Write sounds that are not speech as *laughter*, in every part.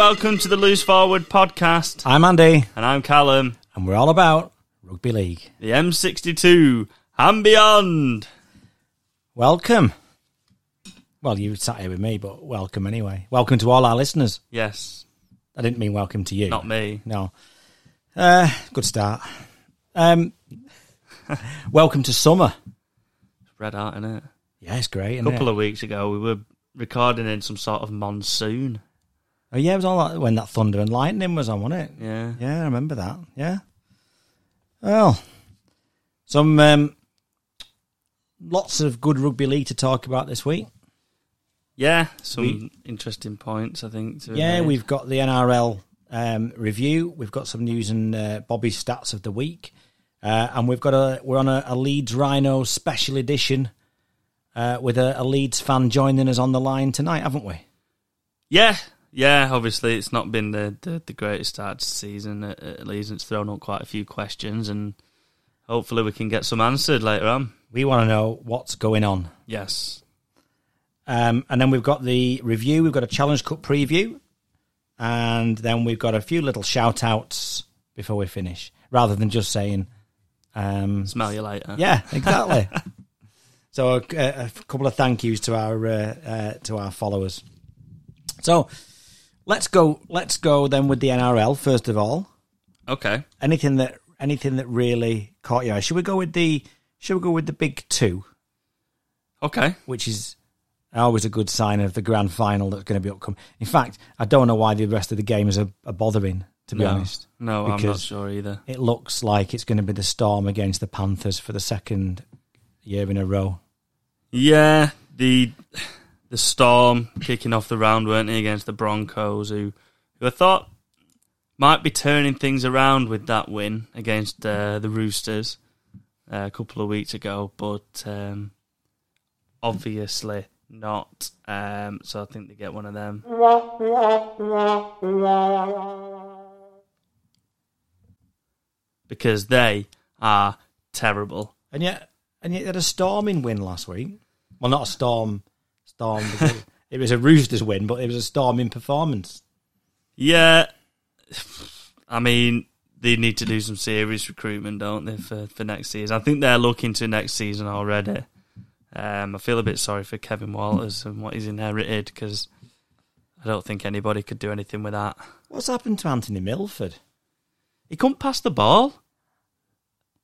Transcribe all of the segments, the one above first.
Welcome to the Loose Forward podcast. I'm Andy, And I'm Callum, and we're all about rugby league. the M62 and beyond. Welcome. Well, you sat here with me, but welcome anyway. Welcome to all our listeners. Yes, I didn't mean welcome to you. not me. No. Uh, good start. Um, *laughs* welcome to summer. Red Heart, it? Yeah, it's great. A Isn't couple it? of weeks ago, we were recording in some sort of monsoon. Oh yeah, it was all that when that thunder and lightning was on, wasn't it? Yeah. Yeah, I remember that. Yeah. Well, some um, lots of good rugby league to talk about this week. Yeah, some We- interesting points, I think. to Yeah, we've got the NRL um, review. We've got some news and uh, Bobby's stats of the week, uh, and we've got a we're on a, a Leeds Rhino special edition uh, with a, a Leeds fan joining us on the line tonight, haven't we? Yeah, yeah. Obviously, it's not been the, the, the greatest start to the season at, at and It's thrown up quite a few questions, and hopefully, we can get some answered later on. We want to know what's going on, Yes. um, and then we've got the review. We've got a Challenge Cup preview, and then we've got a few little shout outs before we finish, rather than just saying. Um, Smell you later. Yeah, *laughs* exactly. so a, a couple of thank yous to our uh, uh, to our followers. So let's go. Let's go then with the NRL first of all. Okay. Anything that anything that really caught your eye? Should we go with the Should we go with the big two, Okay. which is always a good sign of the grand final that's going to be upcoming. In fact, I don't know why the rest of the games are, are bothering. To be no. honest, No, I'm not sure either. it looks like it's going to be the Storm against the Panthers for the second year in a row. Yeah, the the Storm kicking off the round, weren't they, against the Broncos, who who I thought might be turning things around with that win against uh, the Roosters uh, a couple of weeks ago, but um, obviously not. Um, so I think they get one of them. Because they are terrible. And yet, and yet, they had a storming win last week. Well, not a storm, storm. it was a Roosters win, but it was a storming performance. Yeah, I mean they need to do some serious recruitment, don't they, for, for next season? I think they're looking to next season already. Um, I feel a bit sorry for Kevin Walters and what he's inherited because I don't think anybody could do anything with that. What's happened to Anthony Milford? He couldn't pass the ball.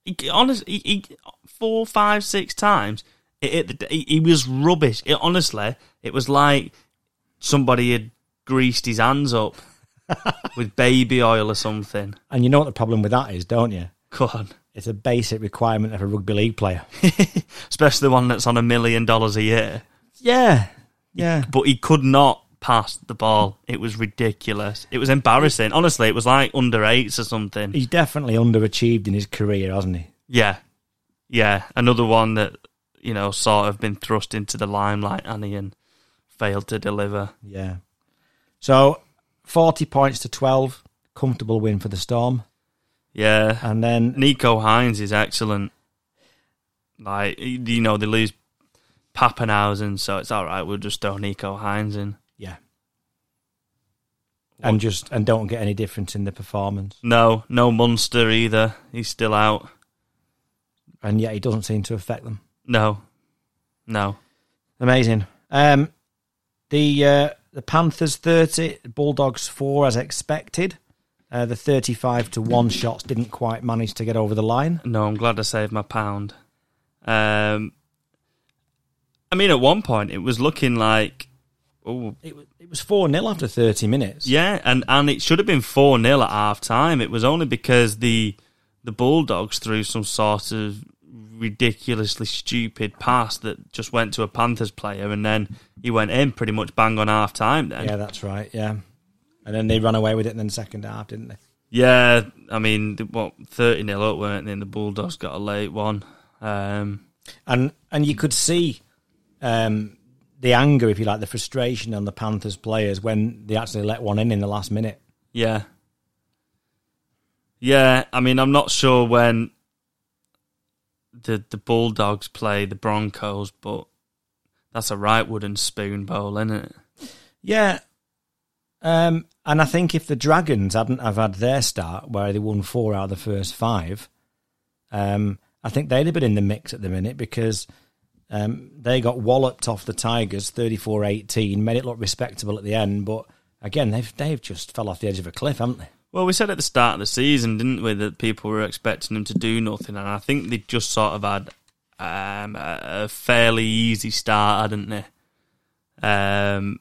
He, honestly, he, he, four, five, six times. It, he, was rubbish. It, honestly, it was like somebody had greased his hands up *laughs* with baby oil or something. And you know what the problem with that is, don't you? Go on. It's a basic requirement of a rugby league player. *laughs* Especially the one that's on a million dollars a year. Yeah, yeah. But he could not pass the ball. It was ridiculous. It was embarrassing. Honestly, it was like under eights or something. He's definitely underachieved in his career, hasn't he? Yeah. Yeah. Another one that, you know, sort of been thrust into the limelight, Annie, and failed to deliver. Yeah. So, forty points to twelve, comfortable win for the Storm, Yeah. and then Nicho Hynes is excellent. Like, you know, they lose Papenhuyzen, so it's all right. We'll just throw Nicho Hynes in. yeah, and just and don't get any difference in the performance. No, no Munster either. He's still out. and yet he doesn't seem to affect them. No. No. Amazing. Um, the uh, the Panthers thirty, Bulldogs four as expected. Uh, the thirty-five to one shots didn't quite manage to get over the line. No, I'm glad I saved my pound. Um, I mean, at one point it was looking like, oh, It, wa- it was four 0 after thirty minutes. yeah, and, and it should have been four 0 at half time. It was only because the the Bulldogs threw some sort of ridiculously stupid pass that just went to a Panthers player, and then he went in pretty much bang on half time. Then, yeah, that's right. Yeah, and then they ran away with it in the second half, didn't they? Yeah, I mean, what thirty 0 up, weren't they? And the Bulldogs got a late one. Um, And and you could see um, the anger, if you like, the frustration on the Panthers players when they actually let one in in the last minute. Yeah. Yeah, I mean, I'm not sure when the the Bulldogs play the Broncos, but that's a right wooden spoon bowl, isn't it? Yeah. Um, and I think if the Dragons hadn't have had their start, where they won four out of the first five, um, I think they'd have been in the mix at the minute because um, they got walloped off the Tigers 34-18, made it look respectable at the end, but again, they've they've just fell off the edge of a cliff, haven't they? Well, we said at the start of the season, didn't we, that people were expecting them to do nothing, and I think they just sort of had um, a, fairly easy start, hadn't they? Um,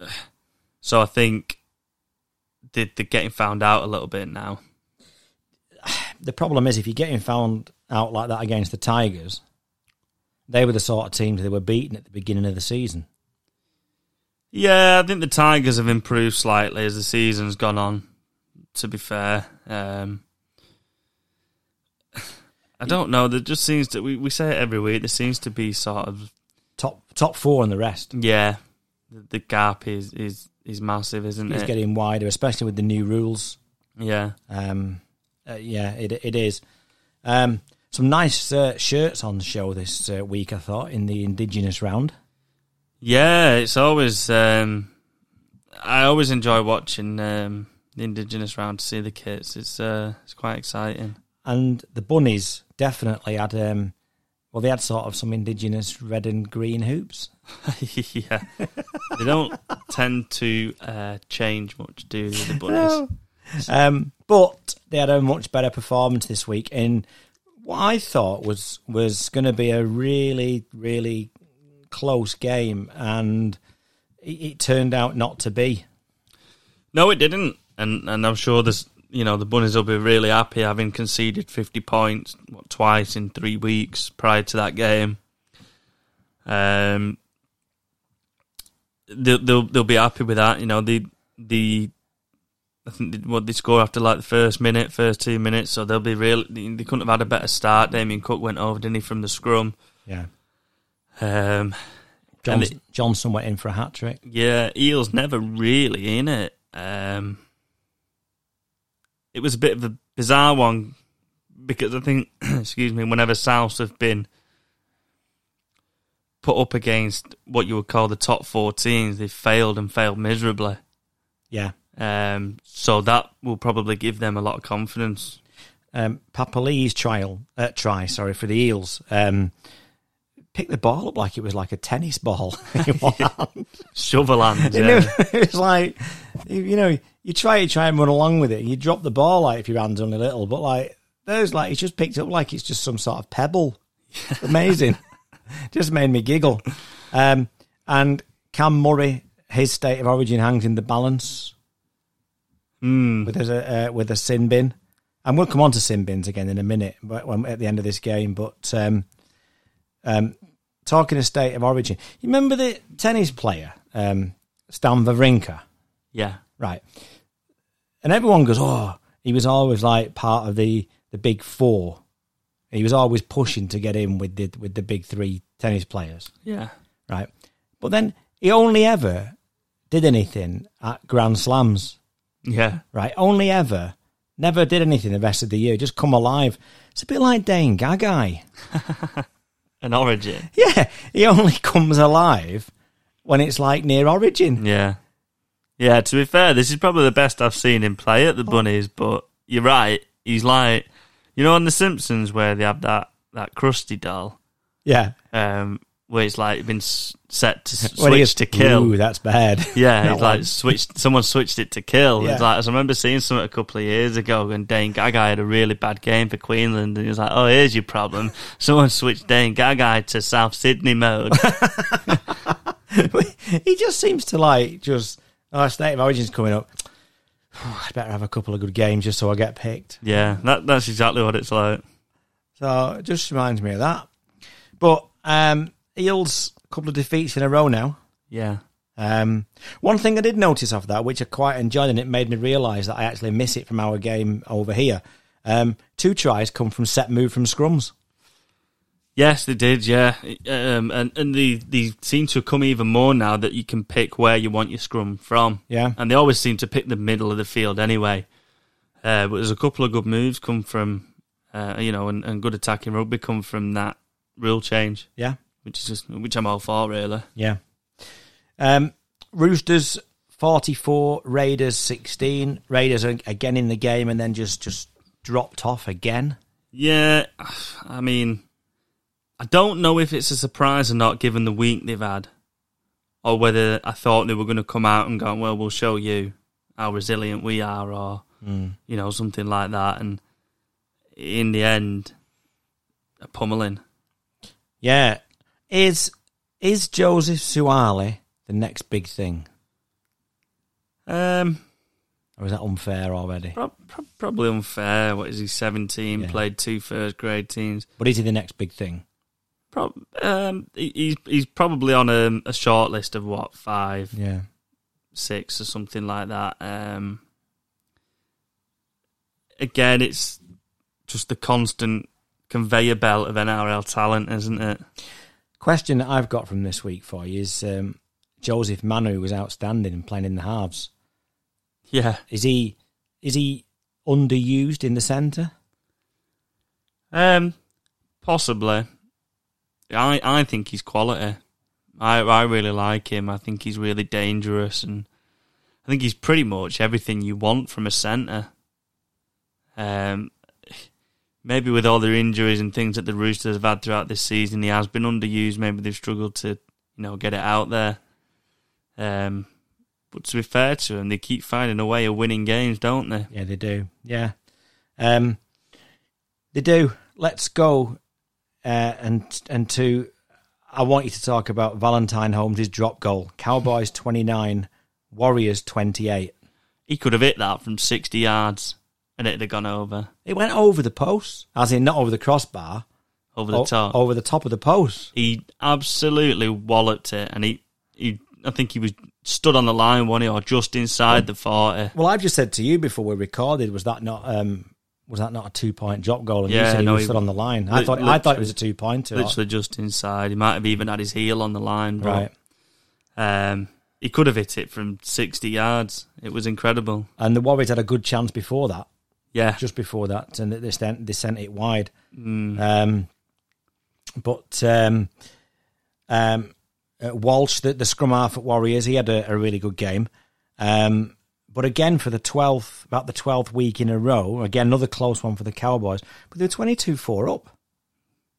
*sighs* so I think they're, they're getting found out a little bit now. *sighs* The problem is if you're getting found out like that against the Tigers, they were the sort of teams they were beating at the beginning of the season. Yeah, I think the Tigers have improved slightly as the season's gone on. To be fair, um, *sighs* I don't know. There just seems to we, we say it every week. There seems to be sort of Top top four and the rest. yeah, the, the gap is is is massive, isn't It's it? It's getting wider, especially with the new rules. yeah, Um, uh, yeah, it it is. Um, some nice uh, shirts on the show this uh, week, I thought, in the Indigenous round. Yeah. It's always um, I always enjoy watching um, the Indigenous round to see the kits. It's uh, it's quite exciting. And the bunnies definitely had, um, well, they had sort of some Indigenous red and green hoops. *laughs* yeah, they don't tend to uh, change much, do they? The bunnies. Um, but they had a much better performance this week in what I thought was was going to be a really, really close game, and it, it turned out not to be. No, it didn't, and and I'm sure this. You know the bunnies will be really happy having conceded 50 points what, twice in three weeks prior to that game. Um, they'll they'll, they'll be happy with that. You know the the I think they, what they score after like the first minute, first two minutes, so they'll be real. They couldn't have had a better start. Damien Cook went over, didn't he, from the scrum? Yeah, Um, John, And Johnston went in for a hat trick. Yeah, Eels never really in it. Um, it was a bit of a bizarre one because I think, *clears throat* excuse me, whenever South have been put up against what you would call the top four teams, they've failed and failed miserably. Yeah, Um, so that will probably give them a lot of confidence. um, Papali's trial uh, try, sorry for the Eels. Um, picked the ball up like it was like a tennis ball. Shovel hands, *laughs* You *laughs* yeah. know, *laughs* it's like you you know you try to try and run along with it. and You drop the ball like if your hand's only little, but like there's like it's just picked up like it's just some sort of pebble. Amazing, just made me giggle. Um, and Cam Murray, his state of origin hangs in the balance Mm, with a uh, with a sin bin, and we'll come on to sin bins again in a minute, but when, at the end of this game. But um, um, talking of state of origin, you remember the tennis player um, Stan Wawrinka? yeah. Right. And everyone goes, oh, he was always like part of the, the big four. He was always pushing to get in with the with the big three tennis players. Yeah. Right. But then he only ever did anything at Grand Slams. Yeah. Right. Only ever. Never did anything the rest of the year. Just come alive. It's a bit like Dane Gagai. *laughs* An origin. Yeah. He only *laughs* comes alive when it's like near origin. Yeah. Yeah, to be fair, this is probably the best I've seen him play at the Bunnies, but you're right. He's like, you know, on The Simpsons where they have that, that crusty doll, Yeah. um, where it's like been set to *laughs* s- switch is- to kill. Ooh, that's bad. *laughs* Yeah, it's like switched. Someone switched it to kill. Yeah. It's like I remember seeing something a couple of years ago, and Dane Gagai had a really bad game for Queensland, and he was like, "Oh, here's your problem. *laughs* Someone switched Dane Gagai to South Sydney mode." he just seems to like just oh state of origin's coming up. *sighs* I'd better have a couple of good games just so I get picked. yeah, that, that's exactly what it's like. So it just reminds me of that. But um Eels a couple of defeats in a row now. Yeah, Um, one thing I did notice of that, which I quite enjoyed, and it made me realise that I actually miss it from our game over here. Um, two tries come from set move from scrums. yes, they did. Yeah, um, and and they they seem to come even more now that you can pick where you want your scrum from. Yeah, and they always seem to pick the middle of the field anyway. Uh, but there's a couple of good moves come from, uh, you know, and, and good attacking rugby come from that rule change, yeah, which is just which I'm all for really. yeah. Um, Roosters 44, Raiders 16. Raiders are again in the game and then just, just dropped off again. Yeah, I mean, I don't know if it's a surprise or not, given the week they've had, or whether I thought they were going to come out and go, "Well, we'll show you how resilient we are," or Hmm. you know, something like that. And in the end, a pummeling. Yeah. Is is Joseph Suaalii the next big thing? Um, Or is that unfair already? pro- pro- probably unfair. What is he? Seventeen, Yeah. played two first grade teams. But is he the next big thing? Pro- um, he- he's he's probably on a, a short list of what five, Yeah. six, or something like that. Um, again, it's just the constant conveyor belt of NRL talent, isn't it? Question that I've got from this week for you is um, Joseph Manu was outstanding and playing in the halves. Yeah. Is he is he underused in the centre? Um, possibly. I I think he's quality. I I really like him. I think he's really dangerous, and I think he's pretty much everything you want from a centre. Um, maybe with all their injuries and things that the Roosters have had throughout this season, he has been underused. Maybe they've struggled to you know get it out there. Um, but to be fair to them, they keep finding a way of winning games, don't they? Yeah, they do. Yeah, um, they do. Let's go uh, and and to. I want you to talk about Valentine Holmes' drop goal. Cowboys twenty nine, Warriors twenty eight. He could have hit that from sixty yards, and it'd have gone over It went over the post, as in not over the crossbar, over the o- top. over the top of the post. He absolutely walloped it, and he, he, I think he was stood on the line, one or just inside the forty. Well, I've just said to you before we recorded, was that not um, was that not a two point drop goal? And you Yeah, said he no, was he- stood on the line. I thought I thought it was a two pointer. Literally just inside. He might have even had his heel on the line, but Right. um, he could have hit it from sixty yards. It was incredible. And the Warriors had a good chance before that, Yeah, just before that, and they sent they sent it wide. Mm. Um, but um, um, uh, Walsh, the, the scrum half at Warriors, he had a, a really good game. Um, but again, for the twelfth, about the twelfth week in a row, again another close one for the Cowboys. But they're twenty two four up.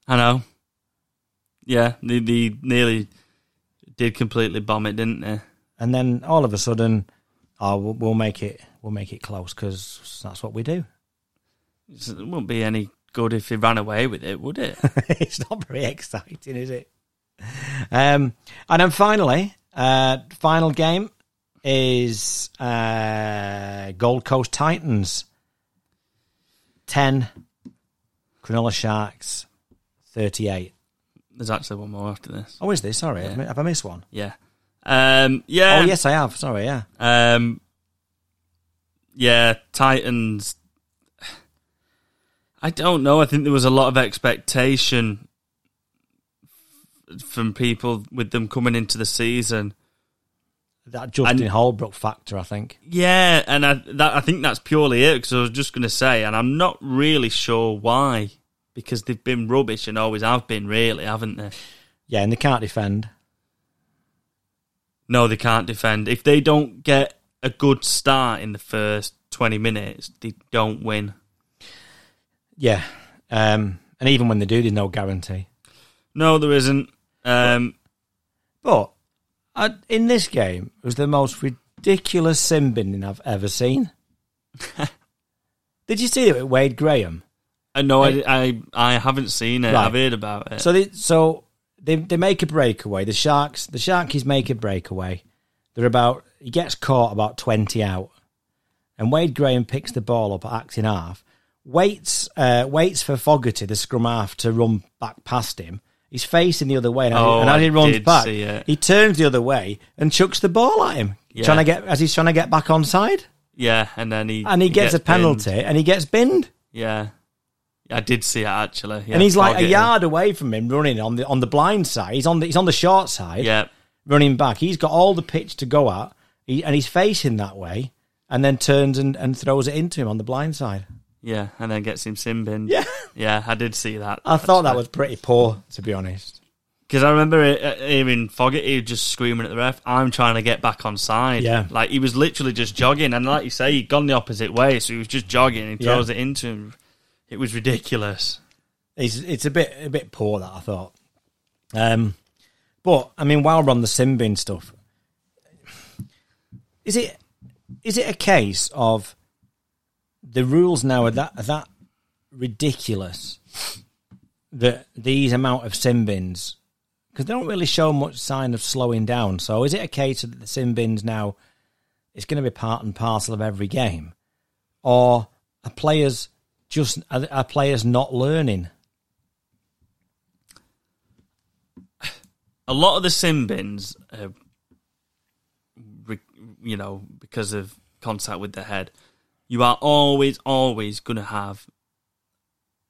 I know. Yeah, they, they nearly did completely bomb it, didn't they? and then all of a sudden, oh, we'll, we'll make it, we'll make it close because that's what we do. It wouldn't be any good if he ran away with it, would it? *laughs* it's not very exciting, is it? Um, and then finally, uh, final game is uh, Gold Coast Titans ten, Cronulla Sharks thirty eight. There's actually one more after this. Oh, is this? Sorry, have I- have I missed one? Yeah. Um, yeah. Oh, yes, I have. Sorry, yeah. Um, yeah, Titans. I don't know. I think there was a lot of expectation from people with them coming into the season. That Justin And- Holbrook factor, I think. Yeah, and I that I think that's purely it because I was just going to say, and I'm not really sure why because they've been rubbish and always have been, really, haven't they? Yeah, and they can't defend. No, they can't defend. If they don't get a good start in the first 20 minutes, they don't win. Yeah, um, and even when they do, there's no guarantee. No, there isn't. Um, But I, in this game, it was the most ridiculous sin binning I've ever seen. *laughs* Did you see it with Wade Graham? I know I, I, I haven't seen it. Right. I've heard about it. So they so they they make a breakaway. The sharks the sharkies make a breakaway. They're about he gets caught about twenty out, and Wade Graham picks the ball up at acting half. Waits uh, waits for Fogarty, the scrum half, to run back past him. He's facing the other way, and, as, Oh, and as he runs back, he turns the other way and chucks the ball at him, Yeah. trying to get as he's trying to get back on side, yeah, and then he and he gets, a binned. penalty, and he gets binned. Yeah, I did see it actually. Yeah, and he's like a yard away from him, running on the on the blind side. He's on the he's on the short side. Yeah, running back. He's got all the pitch to go at, he, and he's facing that way, and then turns and, and throws it into him on the blind side. yeah, and then gets him sin binned. Yeah, yeah, I did see that. I thought that was pretty poor, to be honest. Because I remember uh, hearing Fogarty just screaming at the ref, I'm trying to get back on side. Yeah. Like, he was literally just jogging. And like you say, he'd gone the opposite way, so he was just jogging and he Yeah. throws it into him. It was ridiculous. It's it's a bit a bit poor that I thought. Um, but I mean, while we're on the sin bin stuff, is it is it a case of the rules now are that are that ridiculous that these amount of sin bins because they don't really show much sign of slowing down. So is it a case of the sin bins now? It's going to be part and parcel of every game, or are players just are, are players not learning? a lot of the sin bins, uh, re- you know, because of contact with the head, you are always, always going to have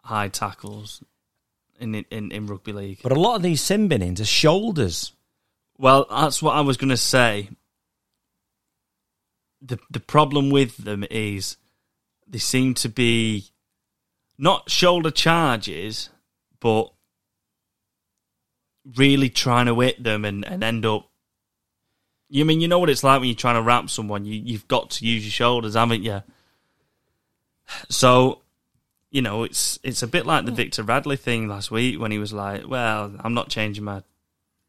high tackles in, in in rugby league. But a lot of these sin binnings are shoulders. Well, that's what I was going to say. the The problem with them is they seem to be not shoulder charges, but really trying to hit them and, and end up. You mean you know what it's like when you're trying to wrap someone? You you've got to use your shoulders, haven't you? So, you know, it's it's a bit like the hmm. Victor Radley thing last week when he was like, "Well, I'm not changing my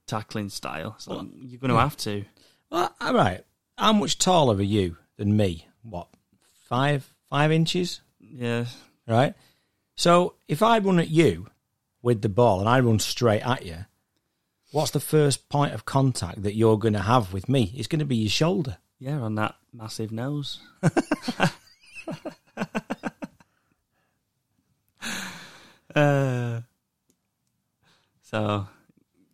tackling style." It's like, you're going to have to. Well, all right. How much taller are you than me? What, five five inches? Yeah, Right. So if I run at you with the ball and I run straight at you, what's the first point of contact that you're going to have with me? It's going to be your shoulder. yeah, on that massive nose. *laughs* uh, so,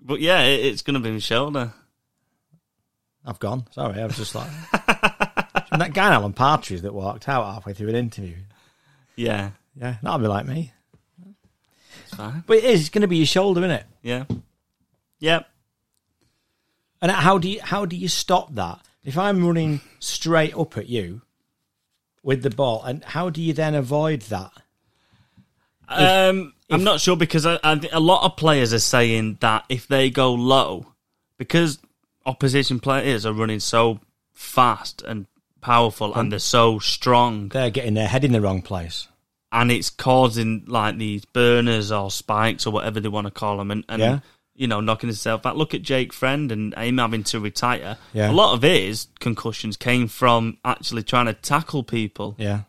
but yeah, it, it's going to be my shoulder. I've gone. Sorry, I was just like And *laughs* that guy Alan Partridge that walked out halfway through an interview. Yeah, Yeah, that'll be like me. it's fine. But it is. It's going to be your shoulder, isn't it? Yeah, yep. And how do you how do you stop that? If I'm running straight up at you with the ball, and how do you then avoid that? Um, I'm not sure because I, I, think a lot of players are saying that if they go low, because opposition players are running so fast and powerful and they're so strong, They're getting their head in the wrong place. and it's causing like these burners or spikes or whatever they want to call them, and, and Yeah. You know knocking himself out. Look at Jake Friend and him having to retire. Yeah. A lot of his concussions came from actually trying to tackle people. Yeah.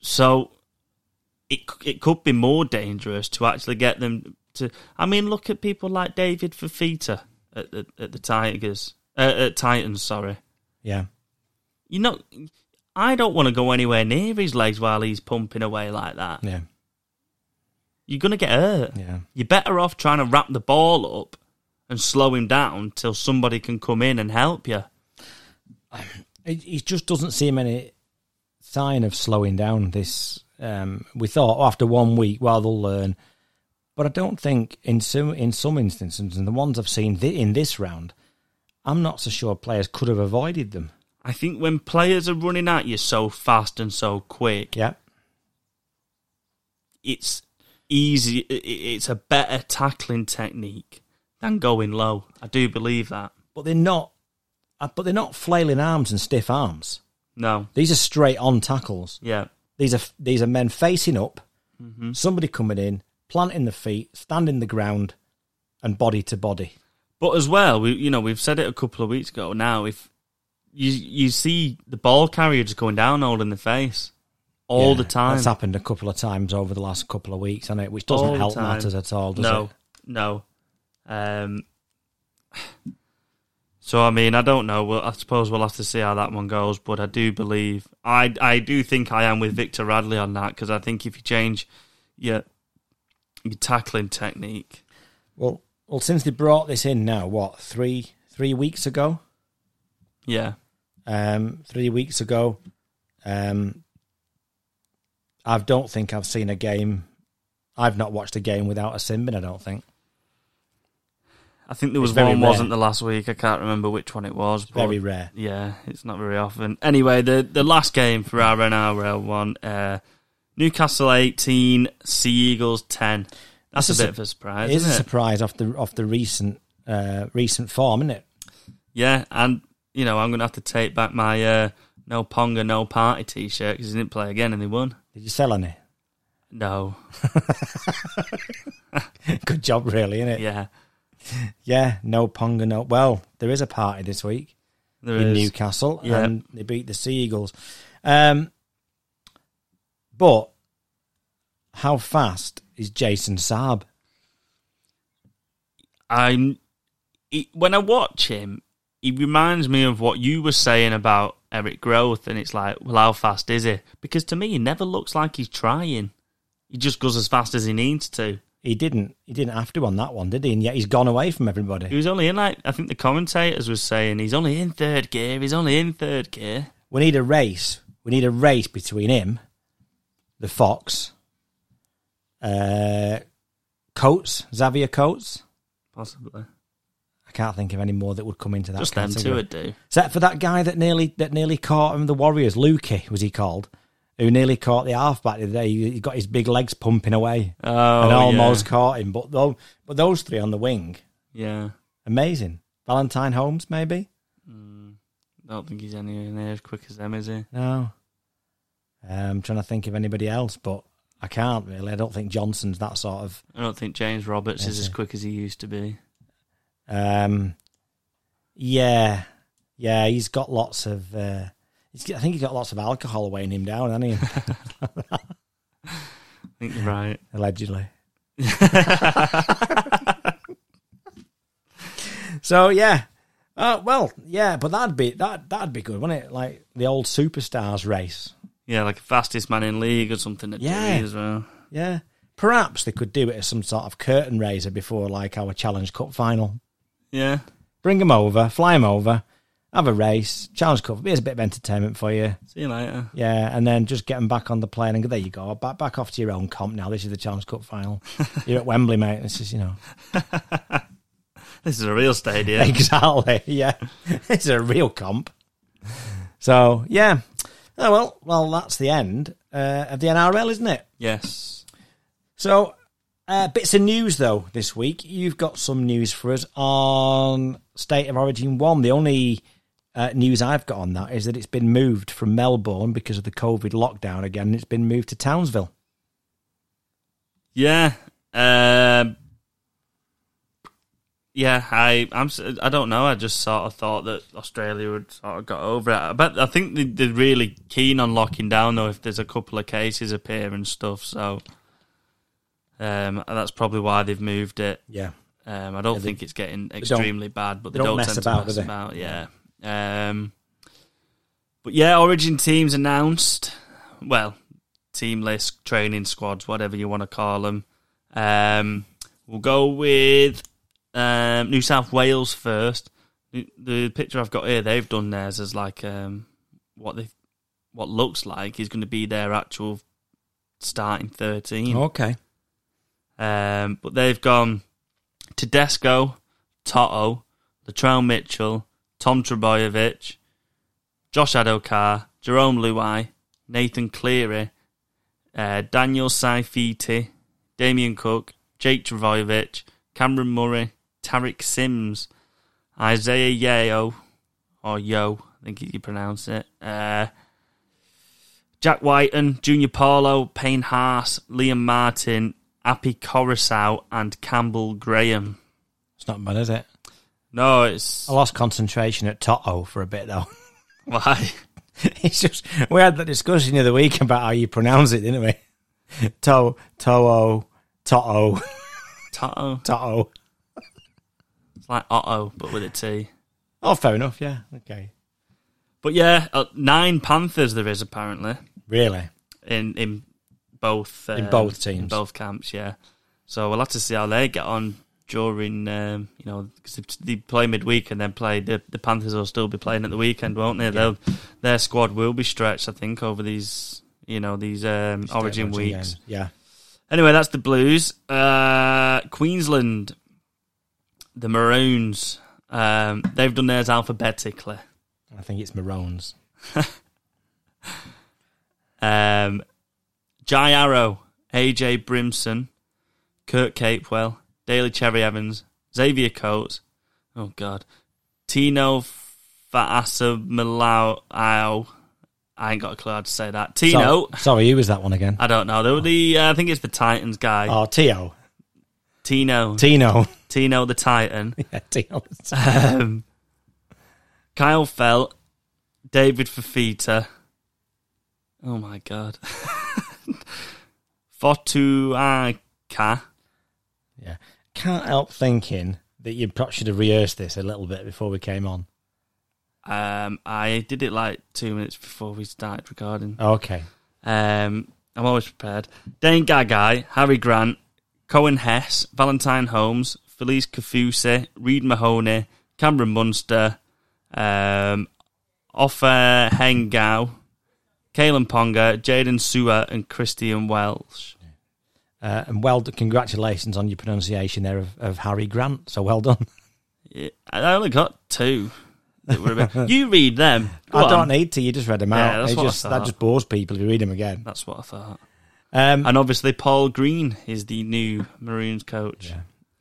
So it it could be more dangerous to actually get them to. I mean, look at people like David Fifita at the at the Tigers, uh, at Titans. Sorry, Yeah. you know, I don't want to go anywhere near his legs while he's pumping away like that. Yeah. You're gonna get hurt. Yeah. You're better off trying to wrap the ball up and slow him down till somebody can come in and help you. It, he just doesn't seem any sign of slowing down. This um, we thought oh, after one week, well they'll learn, but I don't think in some in some instances, and the ones I've seen in this round, I'm not so sure players could have avoided them. I think when players are running at you so fast and so quick, Yeah, it's easy. It's a better tackling technique than going low. I do believe that. but they're not. uh, But they're not flailing arms and stiff arms. No, These are straight on tackles. yeah, These are these are men facing up, somebody coming in, planting the feet, standing the ground, and body to body. but as well, we you know we've said it a couple of weeks ago. Now, if you you see the ball carrier just going down, holding the face all Yeah, the time. That's happened a couple of times over the last couple of weeks, hasn't it? Which doesn't All help matters at all, does no, it? no. No. Um, so I mean, I don't know. Well, I suppose we'll have to see how that one goes. But I do believe, I I do think I am with Victor Radley on that because I think if you change your your tackling technique, Well, well, since they brought this in now, what three three weeks ago? yeah, Um, three weeks ago. Um, I don't think I've seen a game. I've not watched a game without a sin bin. I don't think. I think there was one, rare. wasn't the last week? I can't remember which one it was. Very rare. Yeah, it's not very often. Anyway, the the last game for our NRL one, uh, Newcastle eighteen, Sea Eagles ten. That's It's a a bit of a surprise, It is a surprise off the off the recent uh, recent form, isn't it? Yeah, and you know I'm going to have to take back my uh, no ponga, no party T-shirt because he didn't play again and they won. Did you sell any? No, *laughs* Good job, really, isn't it? yeah, Yeah, no Ponga, no. Well, there is a party this week there in is. Newcastle, Yeah. and they beat the Sea Eagles. Um, but how fast is Jason Saab? I'm he, when I watch him, he reminds me of what you were saying about Eric Grothe, and it's like, well, how fast is he? Because to me, he never looks like he's trying. He just goes as fast as he needs to. He didn't. He didn't have to on that one, did he? And yet he's gone away from everybody. He was only in like I think the commentators was saying he's only in third gear. He's only in third gear. We need a race. We need a race between him, the Fox, uh, Coates, Xavier Coates. Possibly, can't think of any more that would come into that. just them two would do. Except for that guy that nearly that nearly caught him, the Warriors, Lukey was he called, who nearly caught the halfback the day. He got his big legs pumping away Oh, and yeah. almost caught him. But though, but those three on the wing, Yeah, amazing. Valentine Holmes, maybe I don't think he's anywhere near as quick as them, is he? no. Um, I'm trying to think of anybody else, but I can't really. I don't think Johnson's that sort of. I don't think James Roberts Yes, is as quick as he used to be. Um, yeah, yeah, he's got lots of. Uh, he's, I think he's got lots of alcohol weighing him down, hasn't he? I *laughs* *laughs* think you're right. Allegedly. *laughs* so yeah, uh, well, yeah, but that'd be that that'd be good, wouldn't it? Like the old superstars race. Yeah, like fastest man in league or something at yeah. as well. Yeah, perhaps they could do it as some sort of curtain raiser before like our Challenge Cup final. Yeah. Bring them over, fly them over, have a race, Challenge Cup. Here's a bit of entertainment for you. See you later. Yeah, and then just get them back on the plane and go. There you go. Back back off to your own comp now. This is the Challenge Cup final. *laughs* You're at Wembley, mate. This is you know *laughs* This is a real stadium. *laughs* exactly. Yeah, it's a real comp. So yeah. Oh well, well that's the end uh, of the NRL, isn't it? yes. So uh, bits of news though this week. You've got some news for us on State of Origin One. The only uh, news I've got on that is that it's been moved from Melbourne because of the COVID lockdown again. It's been moved to Townsville. Yeah. Um, yeah, I I'm I don't know. I just sort of thought that Australia would sort of got over it. But I think they, they're really keen on locking down though. If there's a couple of cases appear and stuff, so um, that's probably why they've moved it. Yeah. Um, I don't Yeah, think it's getting extremely bad, but they, they don't, don't mess tend about, to mess about. Yeah. Um, but yeah, Origin teams announced. Well, team list, training squads, whatever you want to call them. Um, we'll go with um, New South Wales first. The, the picture I've got here, they've done theirs as like um, what they what looks like is going to be their actual starting thirteen. Okay. Um, but they've gone Tedesco, Toto, Latrell Mitchell, Tom Trbojevic, Josh Addo-Carr, Jarome Luai, Nathan Cleary, uh, Daniel Saifiti, Damien Cook, Jake Trbojevic, Cameron Murray, Tariq Sims, Isaiah Yeo, or Yo, I think you pronounce it, uh, Jack Wighton, Junior Paulo, Payne Haas, Liam Martin, Api Koroisau, and Campbell Graham. It's not bad, is it? No, it's I lost concentration at Toto for a bit though. *laughs* why. it's just we had that discussion the other week about how you pronounce it, didn't we? *laughs* To Toho Toto Toto. *laughs* Toto. It's like Otto, but with a T. Oh, fair enough. Yeah. Okay. But yeah, uh, nine Panthers there is apparently Really? in in both In um, both teams. in both camps. Yeah, so we'll have to see how they get on during um, you know because they play midweek and then play the the Panthers will still be playing at the weekend, won't they? They'll their squad will be stretched, I think, over these you know these um, Origin weeks. games. Yeah. Anyway, that's the Blues. Uh, Queensland, the Maroons. Um, they've done theirs alphabetically. I think it's Maroons. *laughs* Um, Jai Arrow, AJ Brimson, Kurt Capewell, Daly Cherry Evans, Xavier Coates. Oh God, Tino Fa'asa I ain't got a clue how to say that. Tino. So- sorry, who was that one again? I don't know. They were the uh, I think it's the Titans guy. Oh, Tio. Tino. Tino. Tino the Titan. *laughs* yeah, Tino. um, Kyle Feldt, David Fifita. Oh my god. *laughs* Fotuaika. Yeah. Can't help thinking that you perhaps should have rehearsed this a little bit before we came on. Um, I did it like two minutes before we started recording. Okay. Um, I'm always prepared. Dane Gagai, Harry Grant, Coen Hess, Valentine Holmes, Felise Kaufusi, Reed Mahoney, Cameron Munster, um, Offa Hengao, Kalyn Ponga, Jaydn Su'A, and Christian Welch. Uh, and well, congratulations on your pronunciation there of, of Harry Grant. So well done. *laughs* Yeah, I only got two. that were a bit- *laughs* you read them. Go I on. don't need to. You just read them Yeah, out. that's It what I just, that just bores people if you read them again. That's what I thought. Um, And obviously, Paul Green is the new Maroons coach.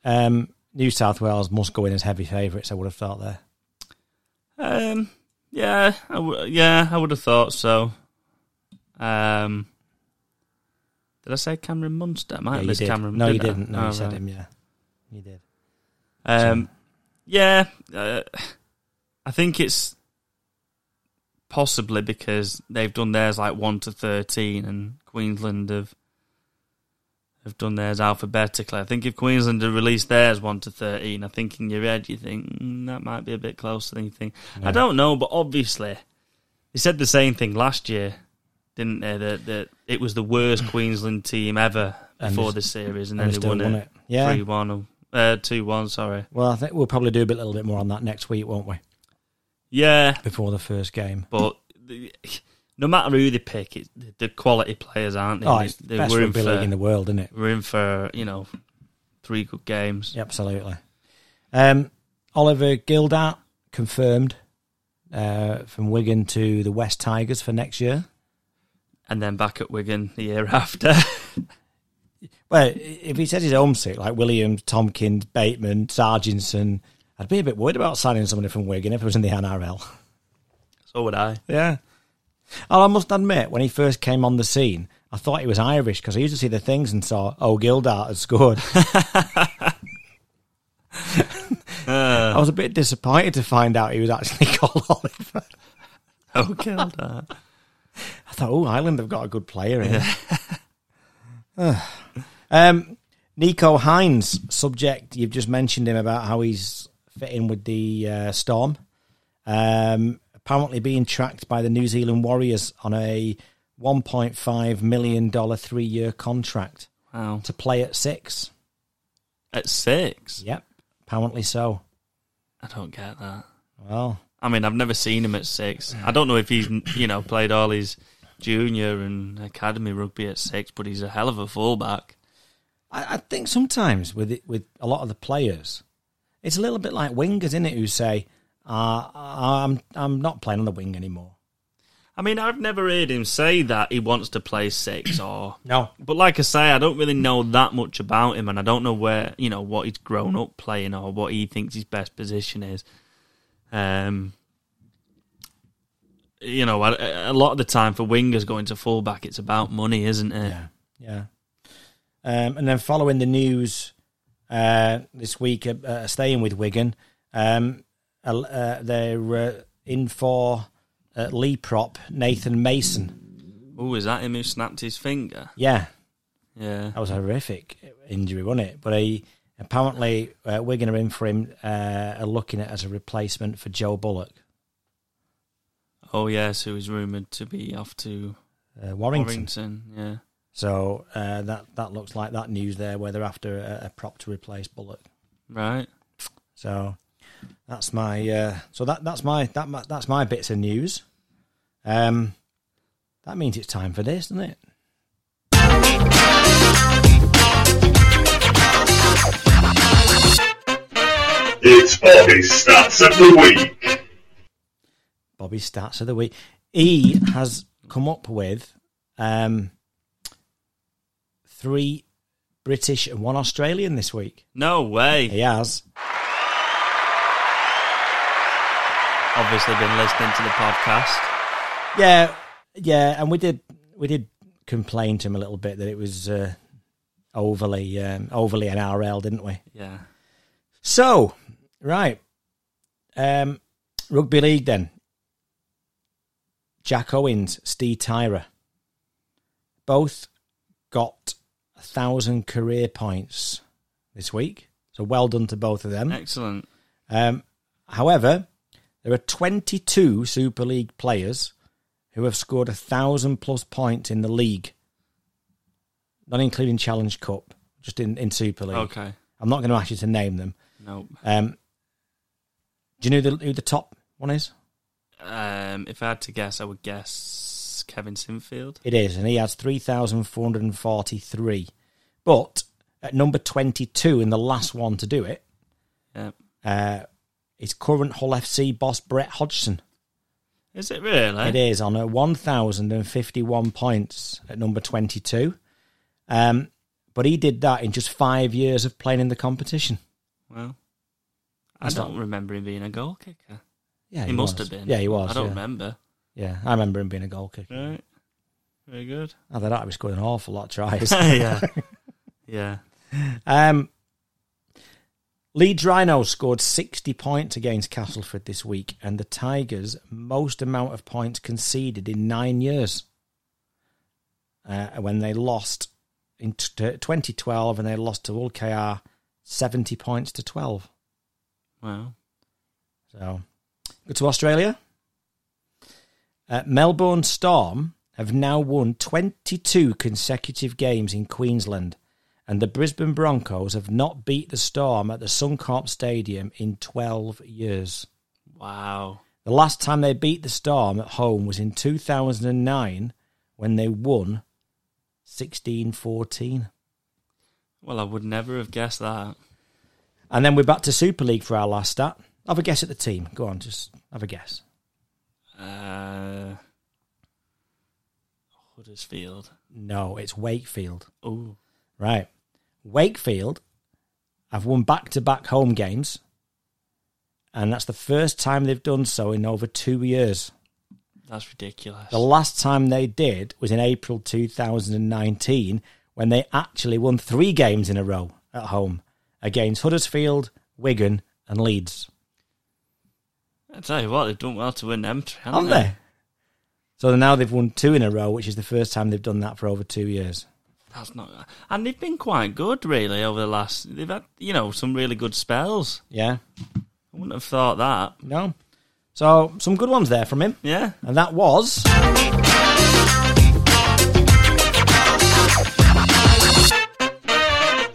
um, New South Wales must go in as heavy favourites. I would have thought there. Um, yeah, I w- yeah, I would have thought so. Um, did I say Cameron Munster? I might Yeah, have missed. Cameron. no, you didn't. No, Oh, you said right. him. Yeah, you did. Um, yeah, uh, I think it's possibly because they've done theirs like one to thirteen, and Queensland have have done theirs alphabetically. I think if Queensland had released theirs one to thirteen, I think in your head you think mm, that might be a bit closer than you think. I don't know, but obviously they said the same thing last year, didn't they? That that it was the worst Queensland team ever And before they- the series, and, and then they still won, won it it. Yeah. three one, uh, two one. Sorry. Well, I think we'll probably do a bit, little bit more on that next week, won't we? Yeah, Before the first game. but the, no matter who they pick, it, the quality players aren't they? Oh, it's They- best we're in rugby for league in the world, isn't it? we're in for you know three good games. Yeah, absolutely. Um, Oliver Gildart confirmed uh, from Wigan to the West Tigers for next year. And then back at Wigan the year *laughs* after. Well, if he says he's homesick, like Williams, Tompkins, Bateman, Sarginson, I'd be a bit worried about signing somebody from Wigan if it was in the NRL. so would I. Yeah. Oh, I must admit, when he first came on the scene, I thought he was Irish because I used to see the things and saw, oh, Gildart has scored. *laughs* I was a bit disappointed to find out he was actually *laughs* called Oliver. Oh, that. I thought, oh, Ireland have got a good player in. *sighs* um, Nicho Hynes, subject, you've just mentioned him about how he's fitting with the uh, Storm. Um, apparently being tracked by the New Zealand Warriors on a $1.5 million three year contract Wow. to play at six. At six, Yep, apparently so. I don't get that. Well, I mean, I've never seen him at six. I don't know if he's you know played all his junior and academy rugby at six, but he's a hell of a fullback. I, I think sometimes with it, with a lot of the players, it's a little bit like wingers, isn't it? Who say, uh, "I'm I'm not playing on the wing anymore." I mean, I've never heard him say that he wants to play six or. *clears throat* No, But like I say, I don't really know that much about him, and I don't know where you know what he's grown up playing or what he thinks his best position is. Um, you know, a, a lot of the time for wingers going to fullback, it's about money, isn't it? yeah, yeah. Um, and then following the news uh, this week, uh, uh, staying with Wigan, um, uh, they're uh, in for uh, Lee prop Nathan Mason. Oh, is that him who snapped his finger? Yeah, Yeah. that was a horrific injury, wasn't it? But he apparently uh, Wigan are in for him, uh, are looking at as a replacement for Joe Bullock. Oh, yes, who is rumoured to be off to uh, Warrington. Warrington. Yeah. So uh, that that looks like that news there, where they're after a, a prop to replace Bullock. Right. So that's my uh, so that that's my that my, that's my bits of news. Um, that means it's time for this, doesn't it? It's Bobby's Stats of the Week. Bobby's stats of the week. He has come up with um, three British and one Australian this week. No way. He has. Obviously, been listening to the podcast. Yeah, yeah, and we did we did complain to him a little bit that it was uh, overly um, overly NRL, didn't we? Yeah. So, right, um, rugby league then. Jack Owens, Steve Tyra, both got a thousand career points this week. So well done to both of them. Excellent. Um, however, there are 22 Super League players who have scored a thousand plus points in the league, not including Challenge Cup, just in, in Super League. Okay. I'm not going to ask you to name them. Nope. Um, do you know the, who the top one is? Um, if I had to guess, I would guess Kevin Sinfield. It is, and he has 3,443. But at number 22, in the last one to do it, Yeah. uh, is current Hull FC boss Brett Hodgson. Is it really? It is on a 1,051 points at number 22. Um, but he did that in just five years of playing in the competition. Well, I That's don't not- remember him being a goal kicker. Yeah, he, must was. have been. Yeah, he was. I don't yeah. remember. Yeah, I remember him being a goal kicker. Right. Very good. Either that, he scored an awful lot of tries. *laughs* yeah. Yeah. Um, Leeds Rhinos scored 60 points against Castleford this week, and the Tigers most amount of points conceded in nine years. Uh, when they lost in t- 2012 and they lost to Hull KR 70 points to 12. Wow. So, go to Australia. Uh, Melbourne Storm have now won 22 consecutive games in Queensland, and the Brisbane Broncos have not beat the Storm at the Suncorp Stadium in 12 years. Wow. The last time they beat the Storm at home was in 2009 when they won 16 14. Well, I would never have guessed that. And then we're back to Super League for our last stat. Have a guess at the team. Go on, just have a guess. Uh, Huddersfield. No, it's Wakefield. Oh, Right. Wakefield have won back to back home games, and that's the first time they've done so in over two years. that's ridiculous. The last time they did was in April 2019 when they actually won three games in a row at home against Huddersfield, Wigan, and Leeds. I tell you what, they've done well to win them, Haven't haven't they? So now they've won two in a row, which is the first time they've done that for over two years. That's not, and they've been quite good really over the last. They've had, you know, some really good spells. Yeah? I wouldn't have thought that. No? So some good ones there from him. Yeah, And that was.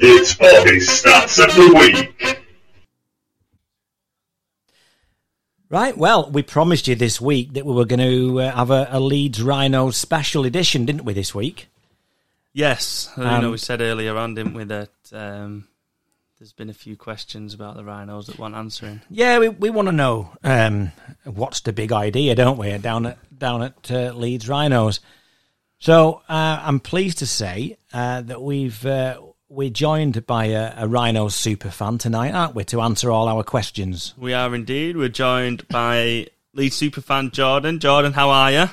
It's Bobby's Stats of the Week. Right, well, we promised you this week that we were going to uh, have a, a Leeds Rhino special edition, didn't we, this week? yes. you Um, know, we said earlier on, didn't we, that um, there's been a few questions about the rhinos that weren't answering. Yeah, we, we want to know um, what's the big idea, don't we, down at down at uh, Leeds Rhinos. So uh, I'm pleased to say uh, that we've uh, we're joined by a, a Rhino super fan tonight, aren't we, to answer all our questions. We are indeed. We're joined by lead superfan Jordan. Jordan, how are you?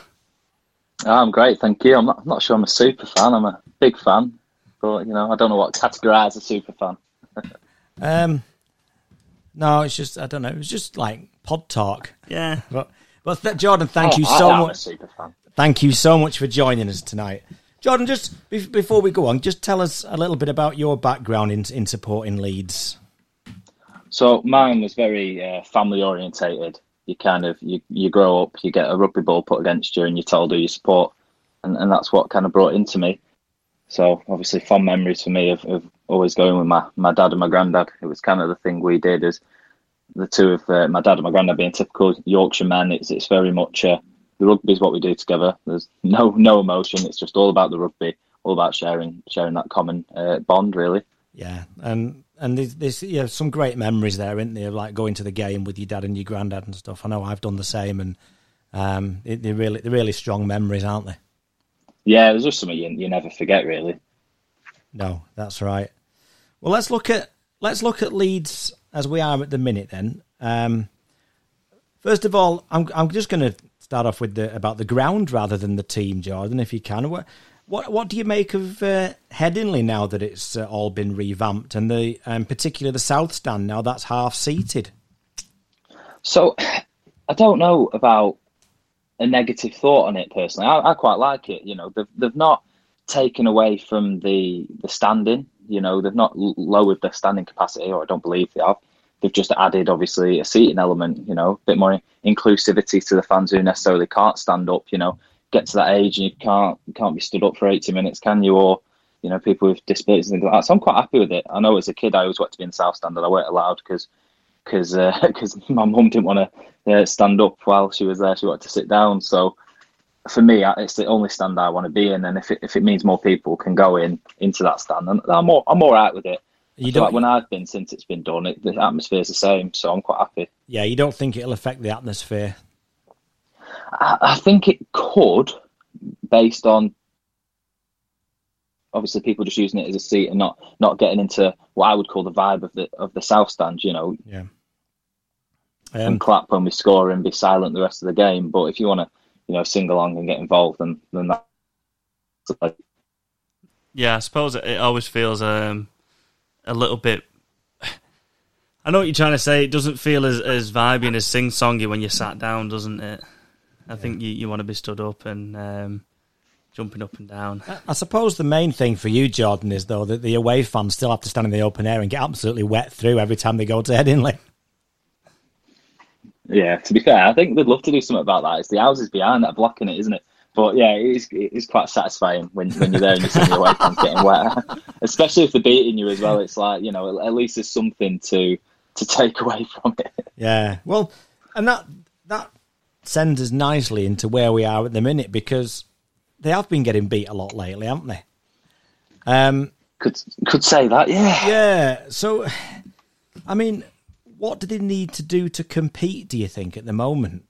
Oh, I'm great, thank you. I'm not, I'm not sure I'm a super fan. I'm a big fan, but you know, I don't know what to categorise a super fan. *laughs* Um, no, it's just I don't know. It's just like pod talk. Yeah. But but th- Jordan, thank Oh, you so much. Thank you so much for joining us tonight. Jordan, just be- before we go on, just tell us a little bit about your background in, in supporting Leeds. So mine was very uh, family orientated. You kind of you, you grow up, you get a rugby ball put against you, and you're told who you support, and, and that's what kind of brought into me. So obviously, fond memories for me of, of always going with my, my dad and my granddad. It was kind of the thing we did as the two of uh, my dad and my granddad being typical Yorkshire men. It's it's very much uh, the rugby is what we do together. There's no no emotion. It's just all about the rugby, all about sharing sharing that common uh, bond, really. Yeah, and and there's, there's yeah some great memories there, isn't there? Like going to the game with your dad and your granddad and stuff. I know I've done the same, and um, it, they're really they're really strong memories, aren't they? Yeah, there's just something you, you never forget, really. No, that's right. Well, let's look at let's look at Leeds as we are at the minute. Then, um, first of all, I'm I'm just going to start off with the about the ground rather than the team, Jordan, if you can. What what, what do you make of uh, Headingley now that it's uh, all been revamped, and the um, particularly the South Stand now that's half seated? So, I don't know about a negative thought on it personally. I, I quite like it. You know, they've they've not taken away from the the standing. You know, they've not lowered the standing capacity, or I don't believe they have. They've just added, obviously, a seating element. You know, a bit more inclusivity to the fans who necessarily can't stand up. You know, get to that age and you can't can't be stood up for eighty minutes, can you? Or you know, people with disabilities and things like that. So I'm quite happy with it. I know as a kid I always wanted to be in South Stand, and I weren't allowed because because uh, *laughs* my mum didn't want to uh, stand up while she was there. She wanted to sit down. So for me, it's the only stand I want to be in. And if it, if it means more people can go in into that stand, then I'm more I'm all right with it. You don't, like when I've been since it's been done, it, the atmosphere's the same, so I'm quite happy. Yeah, you don't think it'll affect the atmosphere? I, I think it could, based on obviously people just using it as a seat and not not getting into what I would call the vibe of the of the south stand. You know, yeah. Um, and clap when we score and be silent the rest of the game. But if you want to, you know, sing along and get involved, then then that's like. Yeah, I suppose it always feels um, a little bit. *sighs* I know what you're trying to say. It doesn't feel as as vibey and as sing songy when you're sat down, doesn't it? I yeah. think you, you want to be stood up and um, jumping up and down. I suppose the main thing for you, Jordan, is though that the away fans still have to stand in the open air and get absolutely wet through every time they go to Headingley. Yeah, to be fair, I think they'd love to do something about that. It's the houses behind that blocking it, isn't it? But yeah, it is, it is quite satisfying when, when you're there and you see the away fans getting wet, *laughs* especially if they're beating you as well. It's like you know, at least there's something to to take *laughs* away from it. Yeah, well, and that that sends us nicely into where we are at the minute because they have been getting beat a lot lately, haven't they? Um, could could say that, yeah. Yeah. So, *sighs* I mean, what do they need to do to compete? Do you think at the moment?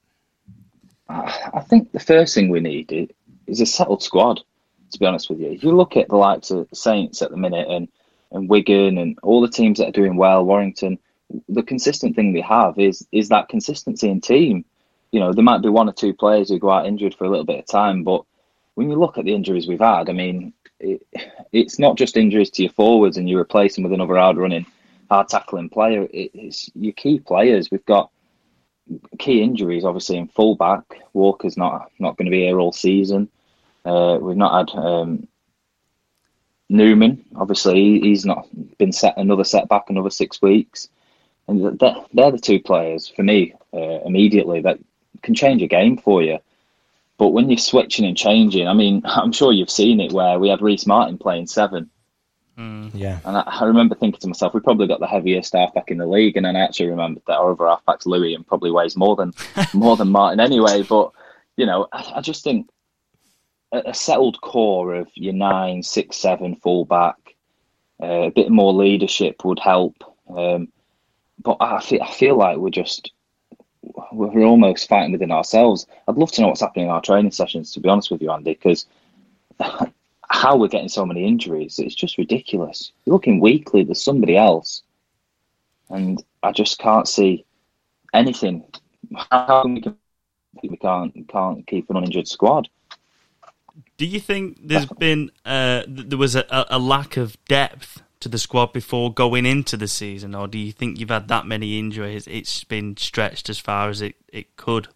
I think the first thing we need is a settled squad. To be honest with you, if you look at the likes of Saints at the minute and and Wigan and all the teams that are doing well, Warrington, the consistent thing they have is is that consistency in team. You know, there might be one or two players who go out injured for a little bit of time, but when you look at the injuries we've had, I mean, it, it's not just injuries to your forwards and you replace them with another hard running, hard tackling player. It, it's your key players. We've got key injuries, obviously, in fullback. Walker's not not going to be here all season. Uh, we've not had um, Newman. Obviously, he's not been set another setback, another six weeks, and they're, they're the two players for me uh, immediately that can change a game for you. But when you're switching and changing, I mean, *laughs* I'm sure you've seen it where we had Rhyse Martin playing seven. Mm. Yeah. And I, I, remember thinking to myself, we probably got the heaviest halfback in the league. And then I actually remembered that our other halfback's Lui and probably weighs more than *laughs* more than Martin anyway. But, you know, I, I just think a, a, settled core of your nine, six, seven fullback, uh, a bit more leadership would help. Um, but I feel, I feel like we're just we're almost fighting within ourselves. I'd love to know what's happening in our training sessions, to be honest with you, Andy, because *laughs* how we're getting so many injuries, it's just ridiculous. You're looking weekly, there's somebody else. And I just can't see anything. How we, can, we can't, can't keep an uninjured squad? Do you think there's been uh, there was a, a lack of depth to the squad before going into the season, or do you think you've had that many injuries? It's been stretched as far as it, it could.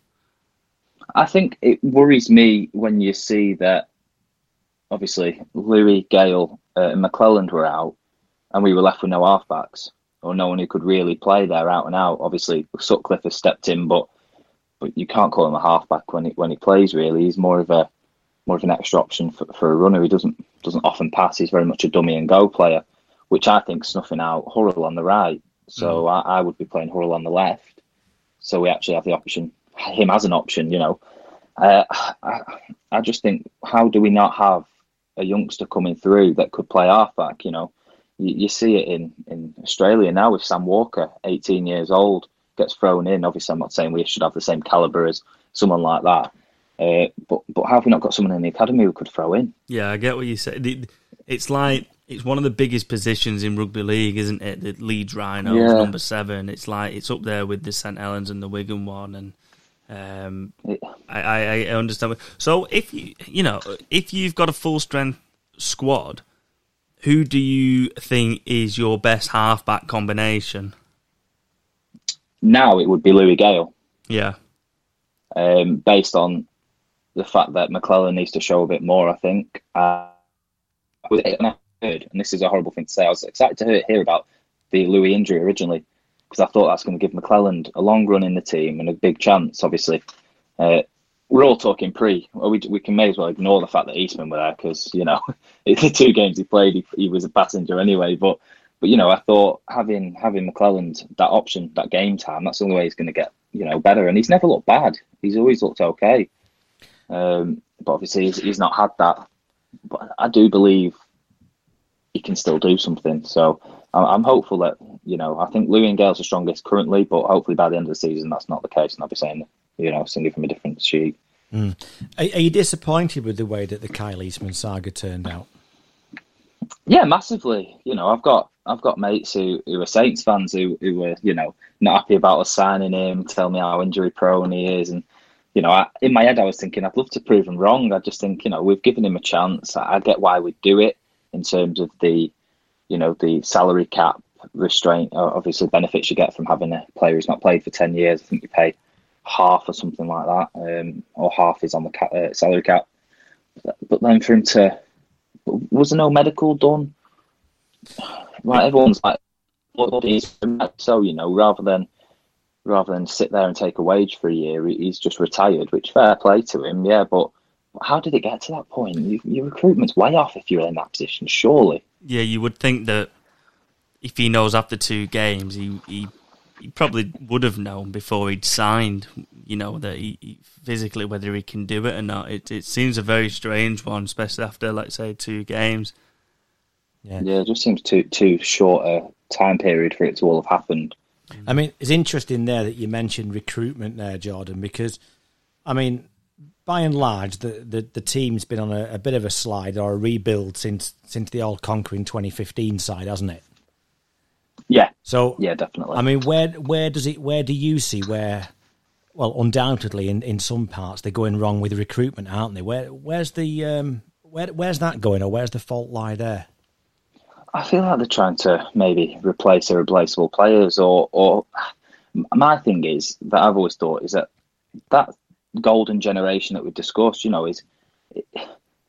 I think it worries me when you see that obviously Lui, Gale, uh, and McLelland were out, and we were left with no halfbacks or no one who could really play there out and out. Obviously, Sutcliffe has stepped in, but but you can't call him a halfback when he when he plays. Really, he's more of a more of an extra option for, for a runner. He doesn't doesn't often pass. He's very much a dummy and go player which I think snuffing out Hurrell on the right. So mm. I, I, would be playing Hurrell on the left. So we actually have the option, him as an option, you know. Uh, I, I just think, how do we not have a youngster coming through that could play halfback? You know, you, you see it in, in Australia now with Sam Walker, 18 years old, gets thrown in. Obviously, I'm not saying we should have the same caliber as someone like that. Uh, but but have we not got someone in the academy who could throw in? Yeah, I get what you say. It's like it's one of the biggest positions in rugby league, isn't it? The Leeds Rhinos, Yeah. number seven. It's like it's up there with the St Helens and the Wigan one, and um, I, I, I understand. So if you you know if you've got a full strength squad, who do you think is your best halfback combination? now it would be Lui Gale, Yeah, um, based on the fact that McLelland needs to show a bit more. I think. Uh, it, and I heard, and this is a horrible thing to say, I was excited to hear, hear about the Lui injury originally because I thought that's going to give McLelland a long run in the team and a big chance. Obviously, uh, we're all talking pre. We we can may as well ignore the fact that Eastmond were there because you know *laughs* the two games he played, he, he was a passenger anyway. But but you know, I thought having having McLelland that option, that game time, that's the only way he's going to get you know better. And he's never looked bad. He's always looked okay. Um, but obviously, he's, he's not had that. But I do believe he can still do something. So I'm hopeful that you know I think Lui and Gale's the strongest currently, but hopefully by the end of the season that's not the case, and I'll be saying you know singing from a different sheet. Hmm. Are, are you disappointed with the way that the Kyle Eastmond saga turned out? Yeah, massively. You know, I've got I've got mates who, who are Saints fans who, who were, you know, not happy about us signing him, tell me how injury prone he is. And, you know, I, in my head, I was thinking, I'd love to prove him wrong. I just think, you know, we've given him a chance. I, I get why we do it in terms of the, you know, the salary cap restraint, uh, obviously benefits you get from having a player who's not played for 10 years. I think you pay half or something like that, um, or half is on the cap, uh, salary cap. But then for him to, was there no medical done? Like everyone's like, what is so you know, rather than rather than sit there and take a wage for a year, he's just retired. Which fair play to him, yeah. But how did it get to that point? You, your recruitment's way off if you're in that position, surely. yeah. You would think that if he knows after two games, he he, he probably would have known before he'd signed. You know that he, he physically whether he can do it or not. It it seems a very strange one, especially after let's say two games. Yeah. Yeah, it just seems too too short a time period for it to all have happened. I mean, it's interesting there that you mentioned recruitment there, Jordan, because I mean, by and large, the, the, the team's been on a, a bit of a slide or a rebuild since since the all conquering 2015 side, hasn't it? Yeah, So, yeah, definitely. I mean, where where does it? Where do you see where? Well, undoubtedly, in, in some parts they're going wrong with recruitment, aren't they? Where where's the um, where where's that going, or where's the fault lie there? I feel like they're trying to maybe replace irreplaceable players, or or my thing is that I've always thought is that that golden generation that we discussed, you know, is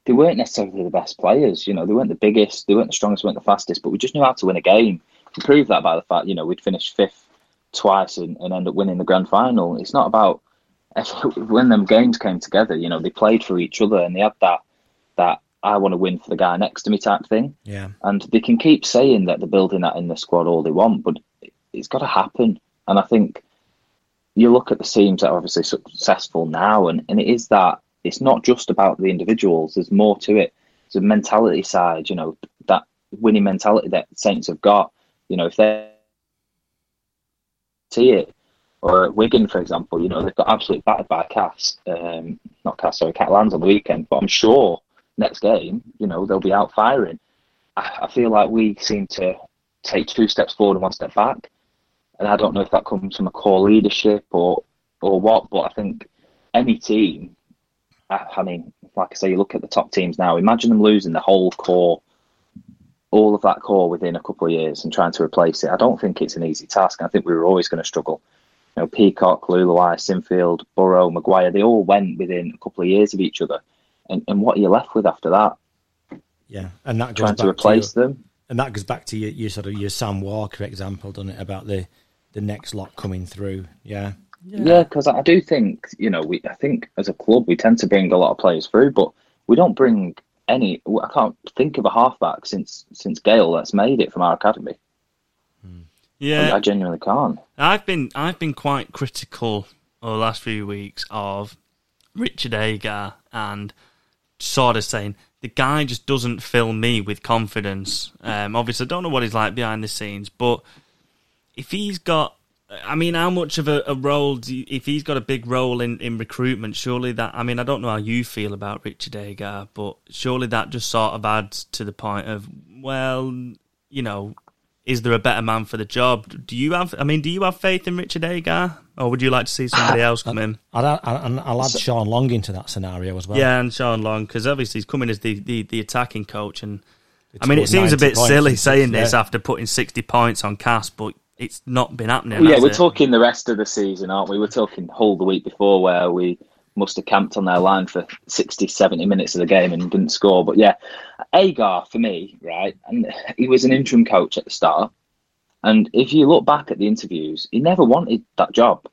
they weren't necessarily the best players. You know, they weren't the biggest, they weren't the strongest, they weren't the fastest, but we just knew how to win a game. We proved that by the fact, you know, we'd finished fifth twice and, and end up winning the grand final. It's not about *laughs* when them games came together. You know, they played for each other and they had that that I want to win for the guy next to me type thing. Yeah, And they can keep saying that they're building that in the squad all they want, but it's got to happen. And I think you look at the teams that are obviously successful now, and, and it is that it's not just about the individuals. There's more to it. There's a mentality side, you know, that winning mentality that Saints have got. You know, if they see it, or Wigan, for example, you know, they've got absolutely battered by Cass, um, not Cass, sorry, Catalans on the weekend, but I'm sure next game, you know, they'll be out firing. I, I feel like we seem to take two steps forward and one step back. And I don't know if that comes from a core leadership or or what, but I think any team, I, I mean, like I say, you look at the top teams now, imagine them losing the whole core, all of that core within a couple of years and trying to replace it. I don't think it's an easy task. I think we were always going to struggle. You know, Peacock, Leuluai, Sinfield, Burrow, Maguire, they all went within a couple of years of each other. And, and what are you left with after that? yeah, and that goes Trying back to replace your, them? and that goes back to your, your sort of your Sam Walker example, doesn't it? About the the next lot coming through. Yeah, Yeah, because I do think you know we. I think as a club we tend to bring a lot of players through, but we don't bring any. I can't think of a halfback since since Gale that's made it from our academy. Yeah, I, I genuinely can't. I've been I've been quite critical over the last few weeks of Richard Agar and sort of saying the guy just doesn't fill me with confidence. Um, obviously, I don't know what he's like behind the scenes, but if he's got I mean, how much of a, a role do you, if he's got a big role in, in recruitment? Surely that. I mean, I don't know how you feel about Richard Agar, but surely that just sort of adds to the point of well, you know, is there a better man for the job? Do you have? I mean, do you have faith in Richard Agar, or would you like to see somebody *coughs* else come in? I'd, I'd, I'll add Sean Long into that scenario as well. Yeah, and Sean Long because obviously he's coming as the, the, the attacking coach, and I mean, it seems a bit silly saying this after putting sixty points on Cass, but it's not been happening. yeah, we're it? talking the rest of the season, aren't we? We're talking Hull the week before where we must have camped on their line for 60, 70 minutes of the game and didn't score. But yeah, Agar for me, right? And he was an interim coach at the start. And if you look back at the interviews, he never wanted that job.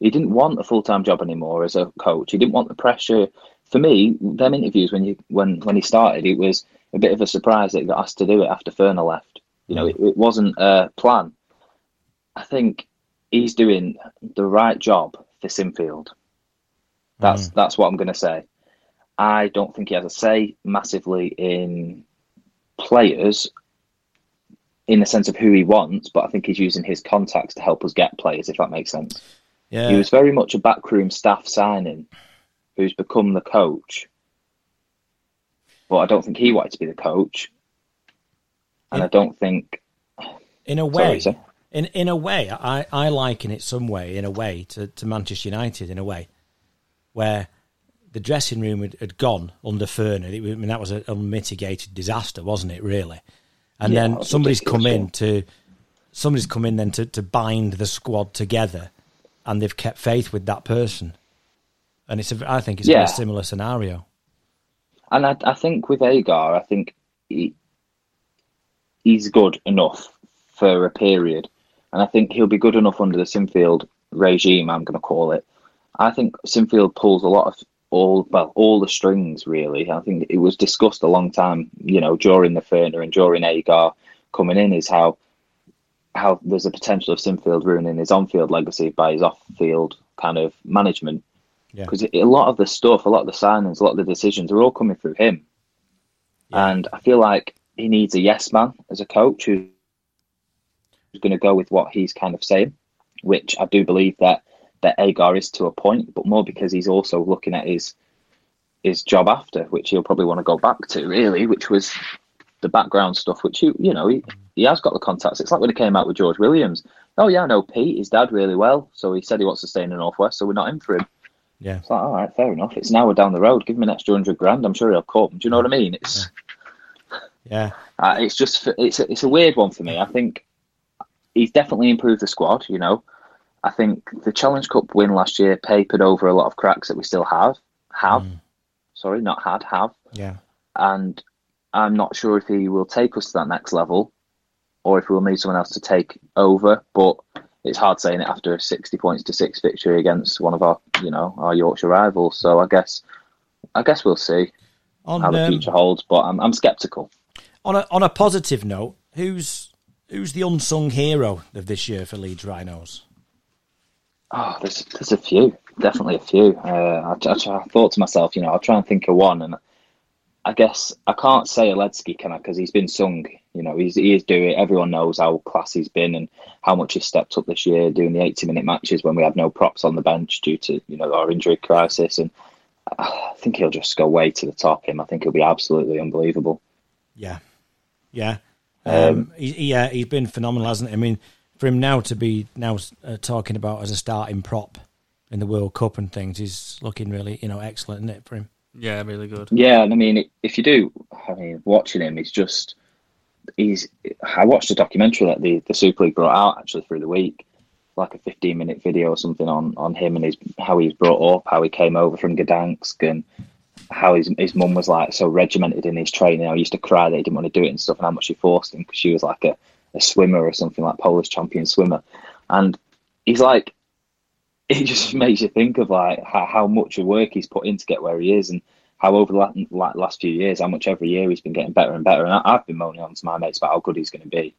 He didn't want a full time job anymore as a coach. He didn't want the pressure. For me, them interviews when you when when he started, it was a bit of a surprise that he got asked to do it after Furner left. You know, mm. it, it wasn't a plan. I think he's doing the right job for Sinfield. That's mm. that's what I'm going to say. I don't think he has a say massively in players in the sense of who he wants, but I think he's using his contacts to help us get players, if that makes sense. Yeah. He was very much a backroom staff signing who's become the coach. But I don't think he wanted to be the coach. And in, I don't think in a way Sorry, in in a way, I, I liken it some way, in a way, to, to Manchester United, in a way, where the dressing room had, had gone under Furner. I mean, that was an unmitigated disaster, wasn't it? Really, and yeah, then somebody's come in to somebody's come in then to, to bind the squad together, and they've kept faith with that person, and it's a, I think it's yeah. a similar scenario. And I, I think with Agar, I think he, he's good enough for a period and I think he'll be good enough under the Sinfield regime. I'm going to call it. I think Sinfield pulls a lot of all well all the strings really. I think it was discussed a long time, you know, during the Furner and during Agar coming in is how how there's a potential of Sinfield ruining his on-field legacy by his off-field kind of management. Because yeah. a lot of the stuff, a lot of the signings, a lot of the decisions are all coming through him. Yeah. And I feel like he needs a yes man as a coach who going to go with what he's kind of saying, which I do believe that that Agar is to a point, but more because he's also looking at his his job after, which he'll probably want to go back to, really, which was the background stuff, which you you know he, he has got the contacts. It's like when he came out with George Williams. Oh yeah, I know Pete, his dad, really well, so he said he wants to stay in the northwest, so we're not in for him. Yeah, it's like all right, fair enough. It's now we're down the road. Give him an extra hundred grand. I'm sure he'll come. Do you know what I mean? It's yeah, yeah. Uh, it's just it's a, it's a weird one for me. I think he's definitely improved the squad. You know, I think the Challenge Cup win last year papered over a lot of cracks that we still have. Have, mm. sorry, not had, have. Yeah. And I'm not sure if he will take us to that next level, or if we'll need someone else to take over. But it's hard saying it after a 60 points to six victory against one of our, you know, our Yorkshire rivals. So I guess, I guess we'll see on, how the um, future holds. But I'm, I'm skeptical. On a on a positive note, who's Who's the unsung hero of this year for Leeds Rhinos? Oh, there's there's a few, definitely a few. Uh, I, I, I, thought to myself, you know, I'll try and think of one, and I guess I can't say Oledzki, can I? Because he's been sung. You know, he's he is doing. Everyone knows how class he's been and how much he's stepped up this year, doing the 80 minute matches when we had no props on the bench due to you know our injury crisis, and I think he'll just go way to the top. Him, I think he'll be absolutely unbelievable. Yeah, yeah. Um, um, he, yeah, he's been phenomenal, hasn't he? I mean, for him now to be now uh, talking about as a starting prop in the World Cup and things, he's looking really, you know, excellent, isn't it, for him? Yeah, really good. Yeah, and I mean, if you do, I mean, watching him, he's just, he's. I watched a documentary that the the Super League brought out actually through the week, like a 15 minute video or something on on him and his how he's brought up, how he came over from Gdansk, and how his his mum was like so regimented in his training. I used to cry that he didn't want to do it and stuff, and how much she forced him because she was like a, a swimmer or something like Polish champion swimmer. And he's like, *laughs* it just makes you think of like how, how much of work he's put in to get where he is, and how over the last, last few years, how much every year he's been getting better and better. And I, have been moaning on to my mates about how good he's going to be,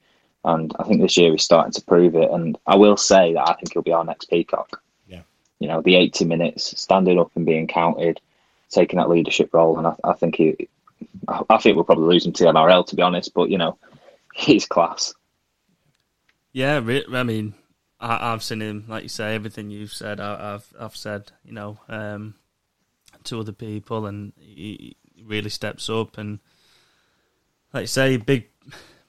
and I think this year he's starting to prove it. And I will say that I think he'll be our next peacock. Yeah, you know, the eighty minutes, standing up and being counted taking that leadership role, and I, I think he, I think we'll probably lose him to NRL to be honest. But you know, he's class. Yeah, I mean, I, have seen him, like you say, everything you've said. I, have I've said, you know, um, to other people, and he really steps up. And like you say, big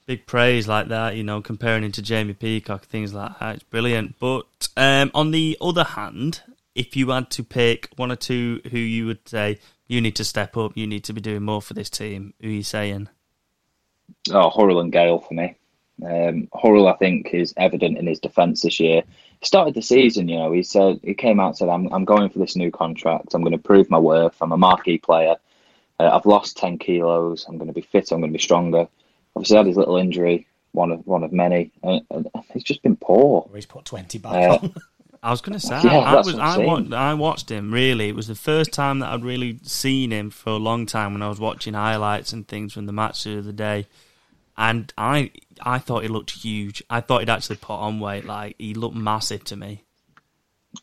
big praise like that. You know, comparing him to Jamie Peacock, things like that. It's brilliant. But um, on the other hand, if you had to pick one or two who you would say you need to step up, you need to be doing more for this team, who are you saying? Oh, Hurrell and Gale for me. Um, Hurrell, I think, is evident in his defence this year. He started the season, you know, he said he came out and said, "I'm I'm going for this new contract. I'm going to prove my worth. I'm a marquee player. Uh, I've lost ten kilos. I'm going to be fit. I'm going to be stronger." Obviously, had his little injury, one of one of many, and, and he's just been poor. He's put twenty back uh, on. *laughs* I was going to say, yeah, I, was, I, watched, I watched him. Really, it was the first time that I'd really seen him for a long time when I was watching highlights and things from the match of the day and I I thought he looked huge. I thought he'd actually put on weight. Like he looked massive to me.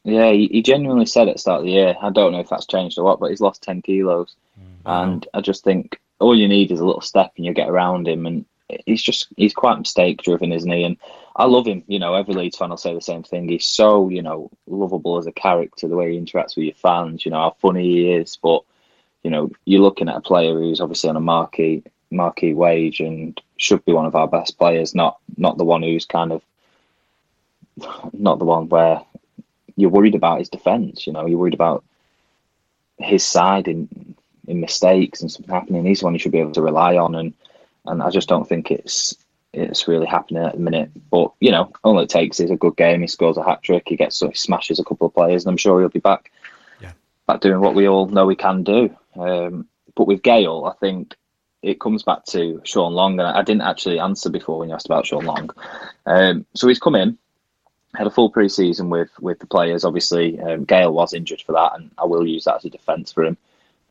Yeah, he, he genuinely said at the start of the year. I don't know if that's changed or what, but he's lost ten kilos, mm-hmm. and I just think all you need is a little step, and you get around him. And he's just he's quite mistake driven, isn't he? And I love him. You know, every Leeds fan will say the same thing. He's so you know lovable as a character, the way he interacts with your fans. You know how funny he is, but you know you're looking at a player who's obviously on a marquee marquee wage and should be one of our best players, not not the one who's kind of not the one where you're worried about his defence. You know, you're worried about his side in in mistakes and something happening. He's the one you should be able to rely on, and and I just don't think it's it's really happening at the minute. But you know, all it takes is a good game. He scores a hat trick. He gets he smashes a couple of players, and I'm sure he'll be back. Yeah. Back doing what we all know he can do. Um, but with Gale, I think it comes back to Sean Long, and I didn't actually answer before when you asked about Sean Long. Um, so he's come in, had a full pre-season with with the players. Obviously, um, Gale was injured for that, and I will use that as a defence for him.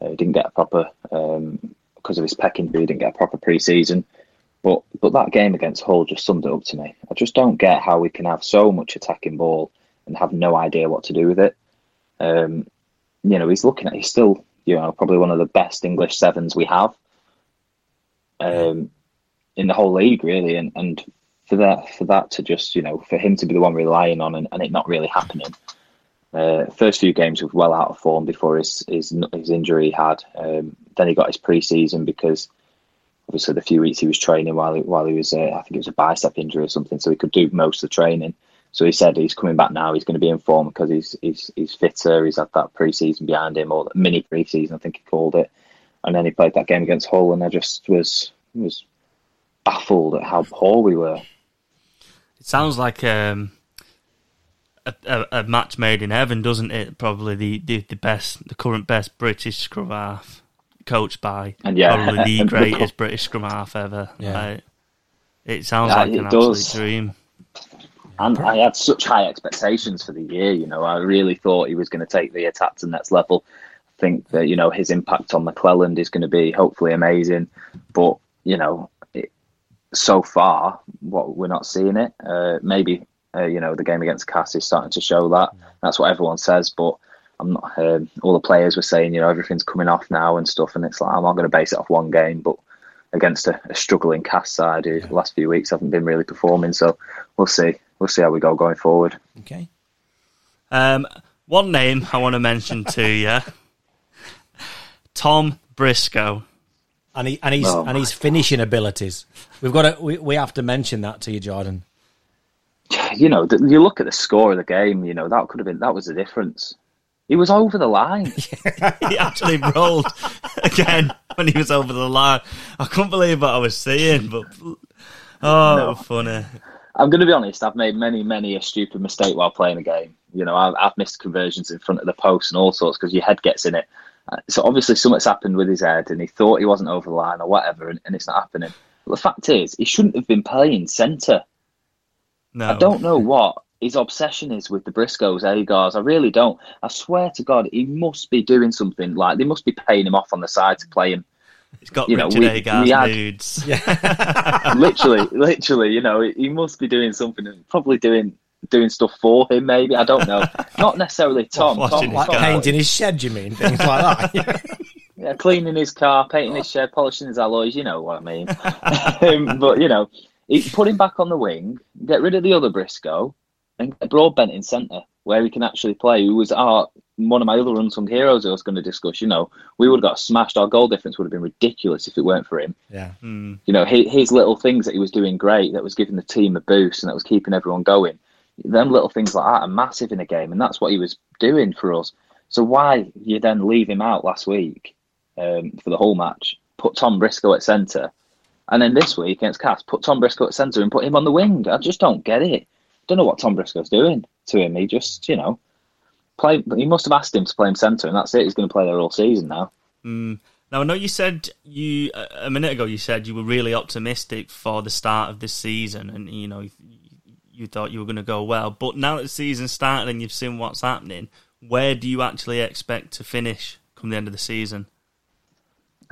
Uh, he didn't get a proper um, because of his pecking. He didn't get a proper pre-season. But but that game against Hull just summed it up to me. I just don't get how we can have so much attacking ball and have no idea what to do with it. Um, you know, he's looking at he's still you know probably one of the best English sevens we have um, in the whole league, really. And, and for that for that to just you know for him to be the one relying on and, and it not really happening. Uh, first few games was well out of form before his his, his injury he had. Um, then he got his pre-season because obviously the few weeks he was training while he, while he was uh, I think it was a bicep injury or something, so he could do most of the training. So he said he's coming back now. He's going to be in form because he's he's he's fitter. He's had that pre-season behind him or mini pre-season, I think he called it and then he played that game against Hull, and I just was was baffled at how poor we were. It sounds like um, a, a, a, match made in heaven, doesn't it? Probably the, the, the best, the current best British scrum half, coached by *laughs* and yeah, probably the *laughs* greatest British scrum half ever. Yeah. it sounds yeah, like an absolute dream. And I had such high expectations for the year. You know, I really thought he was going to take the attack to the next level I think that you know his impact on McLelland is going to be hopefully amazing, but you know, it, so far what we're not seeing it. Uh, maybe uh, you know the game against Cass is starting to show that. That's what everyone says, but I'm not. Um, all the players were saying you know everything's coming off now and stuff, and it's like I'm not going to base it off one game, but against a, a struggling Cass side who the last few weeks haven't been really performing. So we'll see. We'll see how we go going forward. Okay. Um, one name I want to mention to *laughs* you Tom Briscoe. And he and he's oh and his finishing abilities. We've got to we, we have to mention that to you, Jordan. You know, you look at the score of the game. You know that could have been that was the difference. He was over the line. *laughs* he actually rolled *laughs* again when he was over the line. I couldn't believe what I was seeing, but oh, no. funny. I'm going to be honest. I've made many, many a stupid mistake while playing a game. You know, I've, I've missed conversions in front of the post and all sorts because your head gets in it. Uh, so obviously something's happened with his head, and he thought he wasn't over the line or whatever, and, and it's not happening. But the fact is, he shouldn't have been playing centre. No. I don't know what his obsession is with the Briscoes, Agars. I really don't. I swear to God, he must be doing something like they must be paying him off on the side to play him. He's got you Richard know, we, Agar's we had, moods. Yeah. *laughs* literally, literally, you know, he must be doing something, probably doing doing stuff for him. Maybe I don't know. Not necessarily *laughs* Tom. What, Tom like painting his shed, you mean things like that? *laughs* yeah, cleaning his car, painting his shed, polishing his alloys. You know what I mean. um, but you know, put him back on the wing, get rid of the other Briscoe, and get Broadbent in centre where he can actually play. Who was our one of my other unsung heroes I was going to discuss. You know, we would have got smashed. Our goal difference would have been ridiculous if it weren't for him. Yeah. Hmm. You know, his, his little things that he was doing great, that was giving the team a boost and that was keeping everyone going. Them little things like that are massive in a game, and that's what he was doing for us. So why you then leave him out last week um, for the whole match? Put Tom Briscoe at centre, and then this week against Cass, put Tom Briscoe at centre and put him on the wing. I just don't get it. Don't know what Tom Briscoe's doing to him. He just, you know, play. He must have asked him to play him centre, and that's it. He's going to play there all season now. Mm. Now I know you said you a minute ago. You said you were really optimistic for the start of this season, and you know you, you thought you were going to go well. But now that the season's started and you've seen what's happening, where do you actually expect to finish come the end of the season?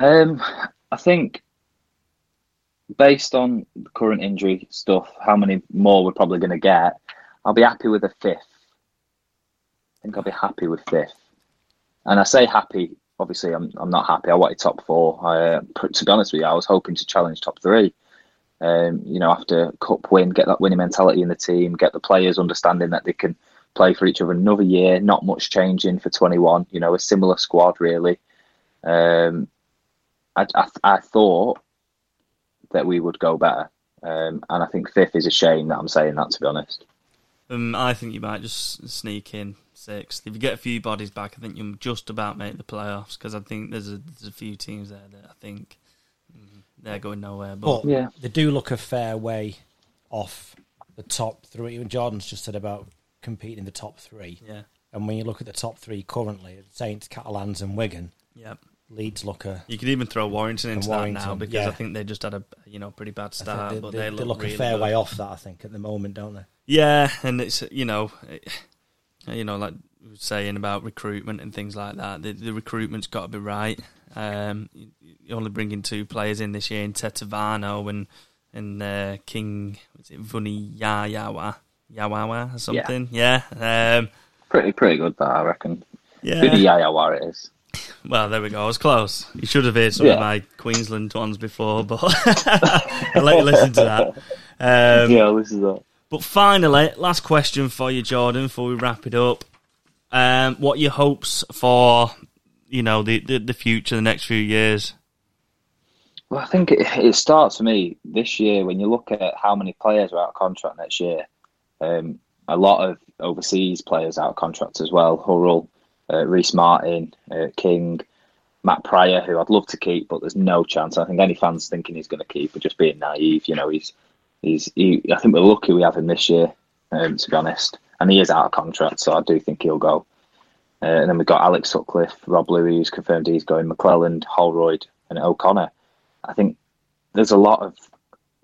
Um, I think based on the current injury stuff, how many more we're probably going to get, I'll be happy with a fifth. I think I'll be happy with fifth. And I say happy. Obviously, I'm I'm not happy. I wanted top four. I, to be honest with you, I was hoping to challenge top three. Um, you know, after cup win, get that winning mentality in the team, get the players understanding that they can play for each other another year. Not much changing for 21. You know, a similar squad really. Um, I, I, I thought that we would go better, um, and I think fifth is a shame that I'm saying that. To be honest, Um, I think you might just sneak in sixth. If you get a few bodies back, I think you'll just about make the playoffs because I think there's a there's a few teams there that I think mm, they're going nowhere. But, But Yeah. they do look a fair way off the top three. Even Jordan's just said about competing in the top three. yeah, And when you look at the top three currently, Saints, Catalans, and Wigan, yeah. Leeds look a. You could even throw Warrington into that now because yeah. I think they just had a you know pretty bad start, they, but they, they, they look, look really a fair good. way off that, I think, at the moment, don't they? Yeah, and it's you know, it- you know, like saying about recruitment and things like that. The, the recruitment's got to be right. Um, you- you're only bringing two players in this year in Tetevano and and uh, King. Was it Vuni Yayawa Yawawa or something? Yeah. Um, pretty pretty good that I reckon. yeah. Good yeah, what it is. Well, there we go. I was close. You should have heard some Yeah. of my Queensland ones before, but I'll let you listen to that. Um, yeah, this is that. But finally, last question for you, Jordan, before we wrap it up. Um, what are your hopes for, you know, the, the, the future, the next few years? Well, I think it, it starts for me this year when you look at how many players are out of contract next year. Um, a lot of overseas players out of contract as well. Hurrell, uh, Rhyse Martin, uh, King, Matt Prior, who I'd love to keep, but there's no chance. I think any fans thinking he's going to keep are just being naive. You know, he's he's. He, I think we're lucky we have him this year, um, to be honest. And he is out of contract, so I do think he'll go. Uh, and then we've got Alex Sutcliffe, Rob Lui, who's confirmed he's going, McLelland, Holroyd, and O'Connor. I think there's a lot of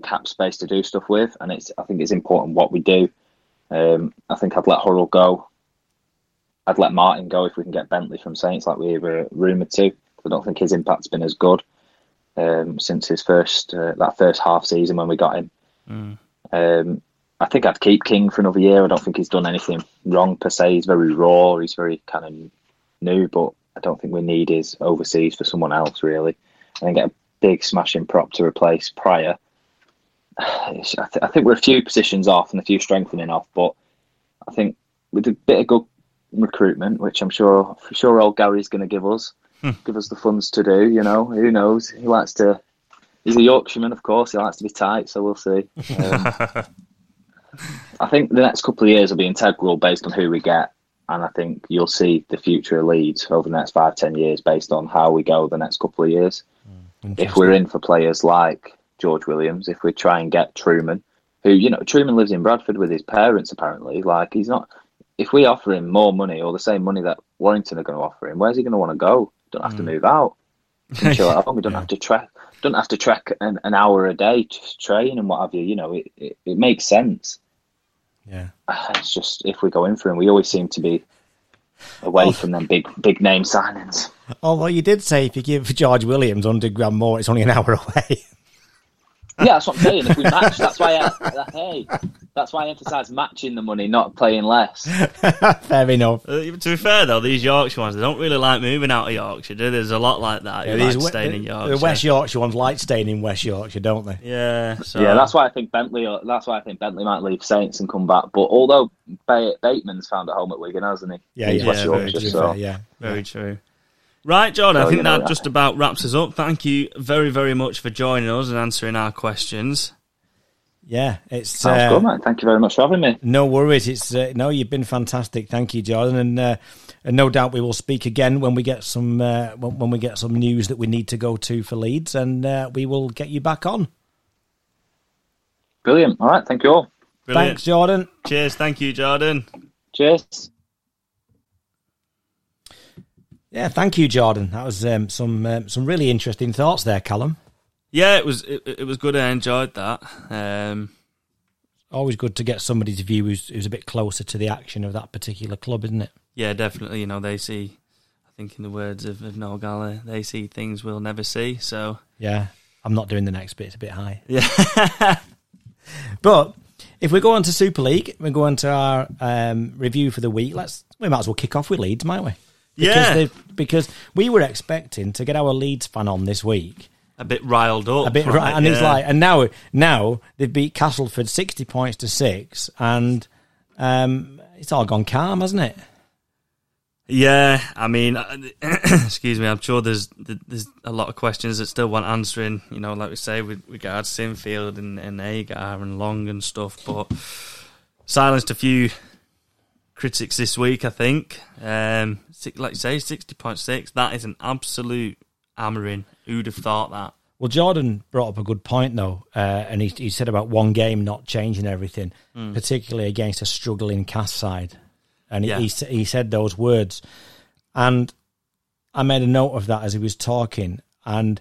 cap space to do stuff with, and it's I think it's important what we do. Um, I think I'd let Hurrell go. I'd let Martin go if we can get Bentley from Saints, like we were rumoured to. I don't think his impact's been as good um, since his first uh, that first half season when we got him. Mm. Um, I think I'd keep King for another year. I don't think he's done anything wrong per se. He's very raw. He's very kind of new, but I don't think we need his overseas for someone else really. And then get a big smashing prop to replace Prior. *sighs* I, th- I think we're a few positions off and a few strengthening off, but I think with a bit of good recruitment, which I'm sure for sure old Gary's going to give us, give us the funds to do. You know, who knows? He likes to. He's a Yorkshireman, of course. He likes to be tight, so we'll see. *laughs* Um, I think the next couple of years will be integral based on who we get, and I think you'll see the future of Leeds over the next five, ten years based on how we go the next couple of years. If we're in for players like George Williams, if we try and get Trueman, who you know Trueman lives in Bradford with his parents apparently, like he's not. If we offer him more money or the same money that Warrington are going to offer him, where's he going to want to go? Don't have to hmm. move out. *laughs* Chill at home. We don't have to trek. Don't have to trek an, an hour a day to train and what have you. You know, it, it, it makes sense. Yeah. *sighs* It's just if we go in for him, we always seem to be away from them big big name signings. Although you did say if you give George Williams 100 grand more, it's only an hour *laughs* away. Yeah, that's what I'm saying. If we match, that's why I, hey, that's why I emphasise matching the money, not playing less. *laughs* Fair enough. Uh, to be fair though, these Yorkshire ones they don't really like moving out of Yorkshire. Do they? There's a lot like that. who These like we- staying in Yorkshire. The West Yorkshire ones like staying in West Yorkshire, don't they? Yeah, so Yeah, that's why I think Bentley. That's why I think Bentley might leave Saints and come back. But although ba- Bateman's found a home at Wigan, hasn't he? Yeah, He's yeah, West yeah, very Yorkshire, To so fair, yeah. very true. Right, John. I think know, that that- just about wraps us up. Thank you very, very much for joining us and answering our questions. Yeah, it's sounds uh, good, man. Thank you very much for having me. No worries. It's uh, no, you've been fantastic. Thank you, Jordan, and, uh, and no doubt we will speak again when we get some uh, when, when we get some news that we need to go to for Leeds, and uh, we will get you back on. Brilliant. All right, thank you all. Brilliant. Thanks, Jordan. Cheers. Thank you, Jordan. Cheers. Yeah, thank you, Jordan. That was um, some um, some really interesting thoughts there, Callum. Yeah, it was it, it was good. I enjoyed that. Um, Always good to get somebody's view who's, who's a bit closer to the action of that particular club, isn't it? yeah, definitely. You know, they see. I think in the words of, of Noel Gallagher, they see things we'll never see. So Yeah, I'm not doing the next bit; it's a bit high. yeah, *laughs* But if we go on to Super League, we go on to our um, review for the week. Let's we might as well kick off with Leeds, might we? Because Yeah. because we were expecting to get our Leeds fan on this week, a bit riled up. a bit right, and it's yeah. like, and now now they've beat Castleford sixty points to six, and um, it's all gone calm, hasn't it? Yeah, I mean, uh, *coughs* excuse me. I'm sure there's there's a lot of questions that still want answering. You know, like we say with regards Sinfield and, and Agar and Long and stuff, but silenced a few critics this week. I think, um, like you say, sixty point six. That is an absolute hammering. Who'd have thought that? Well, Jordan brought up a good point though, uh, and he, he said about one game not changing everything, particularly against a struggling cast side, and he, Yeah. he he said those words, and I made a note of that as he was talking, and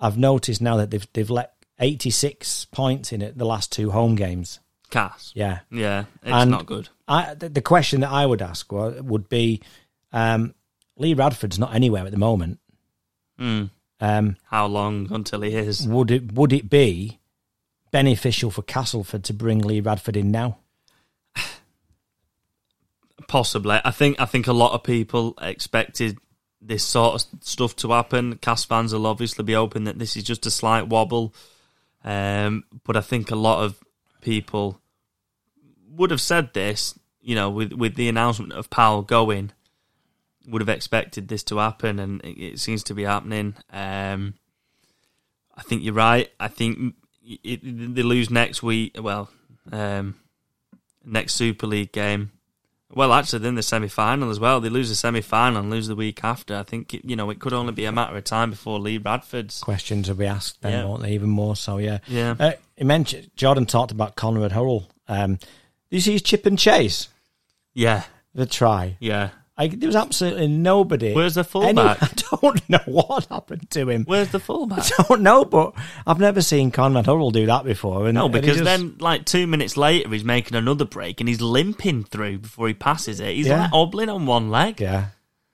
I've noticed now that they've they've let eighty six points in it the last two home games. Cast. Yeah, Yeah, it's And- not good. I the, the question that I would ask would be, um, Lee Radford's not anywhere at the moment. Hmm. Um, How long until he is? would it would it be beneficial for Castleford to bring Lee Radford in now? Possibly. I think I think a lot of people expected this sort of stuff to happen. Cast fans will obviously be hoping that this is just a slight wobble. Um, but I think a lot of people would have said this, you know, with with the announcement of Powell going, would have expected this to happen, and it, it seems to be happening. Um, I think you're right. I think it, they lose next week. Well, um, next Super League game. Well, actually, then the semi final as well. They lose the semi final and lose the week after. I think it, you know it could only be a matter of time before Lee Radford's. Questions will be asked then, Yeah. won't they? Even more so, yeah. Yeah, Uh, he mentioned Jordan talked about Conrad Hurrell. Um, did you see his chip and chase? yeah, The try. yeah. I, there was absolutely nobody. Where's the any- fullback? *laughs* I don't know what happened to him. Where's the *laughs* fullback? I don't know, but I've never seen Conrad Hurrell do that before. And, No, because just- then like two minutes later, he's making another break and he's limping through before he passes it. He's Yeah. like hobbling on one leg. yeah,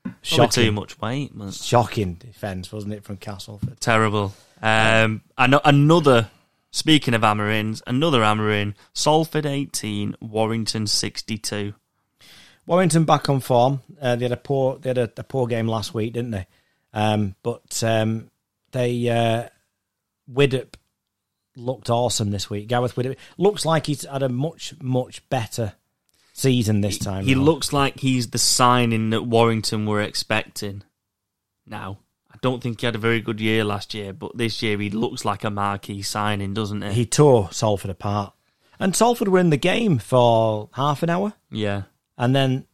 Probably too shocking, much weight. Man. shocking defence, wasn't it from Castleford? Terrible. Um, know another. Speaking of Amarins, another Amarin, Salford eighteen, Warrington sixty two. Warrington back on form. Uh, they had a poor they had a, a poor game last week, didn't they? Um, but um, they uh, Widdop looked awesome this week. Gareth Widdop looks like he's had a much much better season this time. He round. looks like he's the signing that Warrington were expecting. Now, I don't think he had a very good year last year, but this year he looks like a marquee signing, doesn't he? he tore Salford apart, and Salford were in the game for half an hour, yeah. And then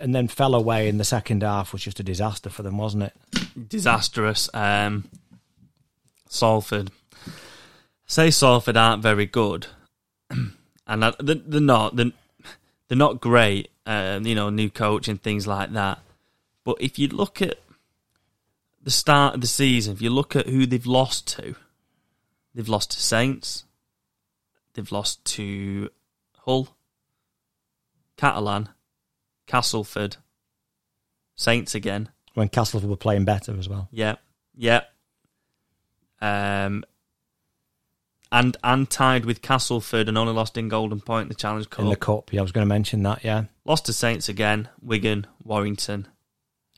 and then fell away in the second half. Was just a disaster for them, wasn't it? disastrous. Um, Salford. Say Salford aren't very good, *clears throat* and I- they're they're not. They're, they're not great. Um, you know, new coach and things like that. But if you look at the start of the season, if you look at who they've lost to, they've lost to Saints, they've lost to Hull, Catalan, Castleford, Saints again. When Castleford were playing better as well. Yeah, Yep. Um, and and tied with Castleford and only lost in Golden Point in the Challenge Cup. in the cup. Yeah, I was going to mention that. Yeah, Lost to Saints again, Wigan, Warrington.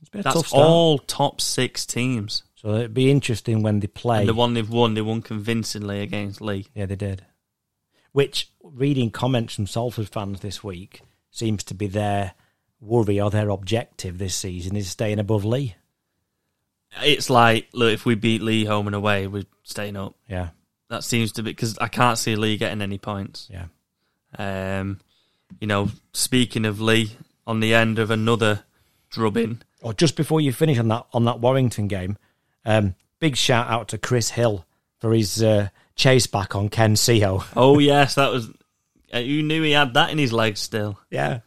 it's been a tough That's all top six teams. So it'd be interesting when they play. And the one they've won, they won convincingly against Leigh. Yeah, they did. Which reading comments from Salford fans this week seems to be their worry or their objective this season is staying above Leigh. It's like, look, if we beat Leigh home and away, we're staying up. Yeah, That seems to be because I can't see Leigh getting any points. yeah. Um, you know, speaking of Leigh, on the end of another drubbing, Or just before you finish on that on that Warrington game, um, big shout out to Chris Hill for his uh, chase back on Ken Sio. Oh yes, that was. Uh, You knew he had that in his legs still. Yeah,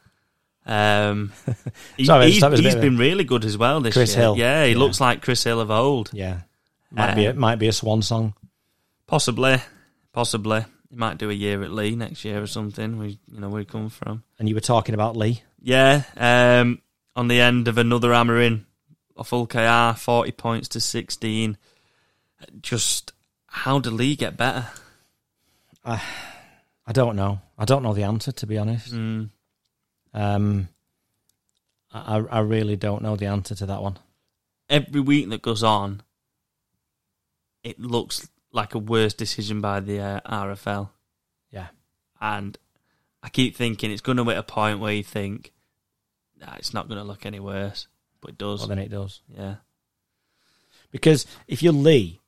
Um, *laughs* he, Sorry, he's, just thought it a he's been really good as well this Chris year. Hill. Yeah, he Yeah. looks like Chris Hill of old. yeah. Might be a, Um, might be a swan song. Possibly, possibly. He might do a year at Leigh next year or something. We, you know, where he come from. And you were talking about Leigh. Yeah. Um, on the end of another hammer in Hull KR, forty points to sixteen. Just how did Leigh get better? I don't know. I don't know the answer to be honest. Mm. Um, I I really don't know the answer to that one. every week that goes on, it looks like a worse decision by the uh, RFL. Yeah. And I keep thinking it's going to hit a point where you think, nah, it's not going to look any worse. But it does. Well, then it does. yeah. Because if you're Leigh,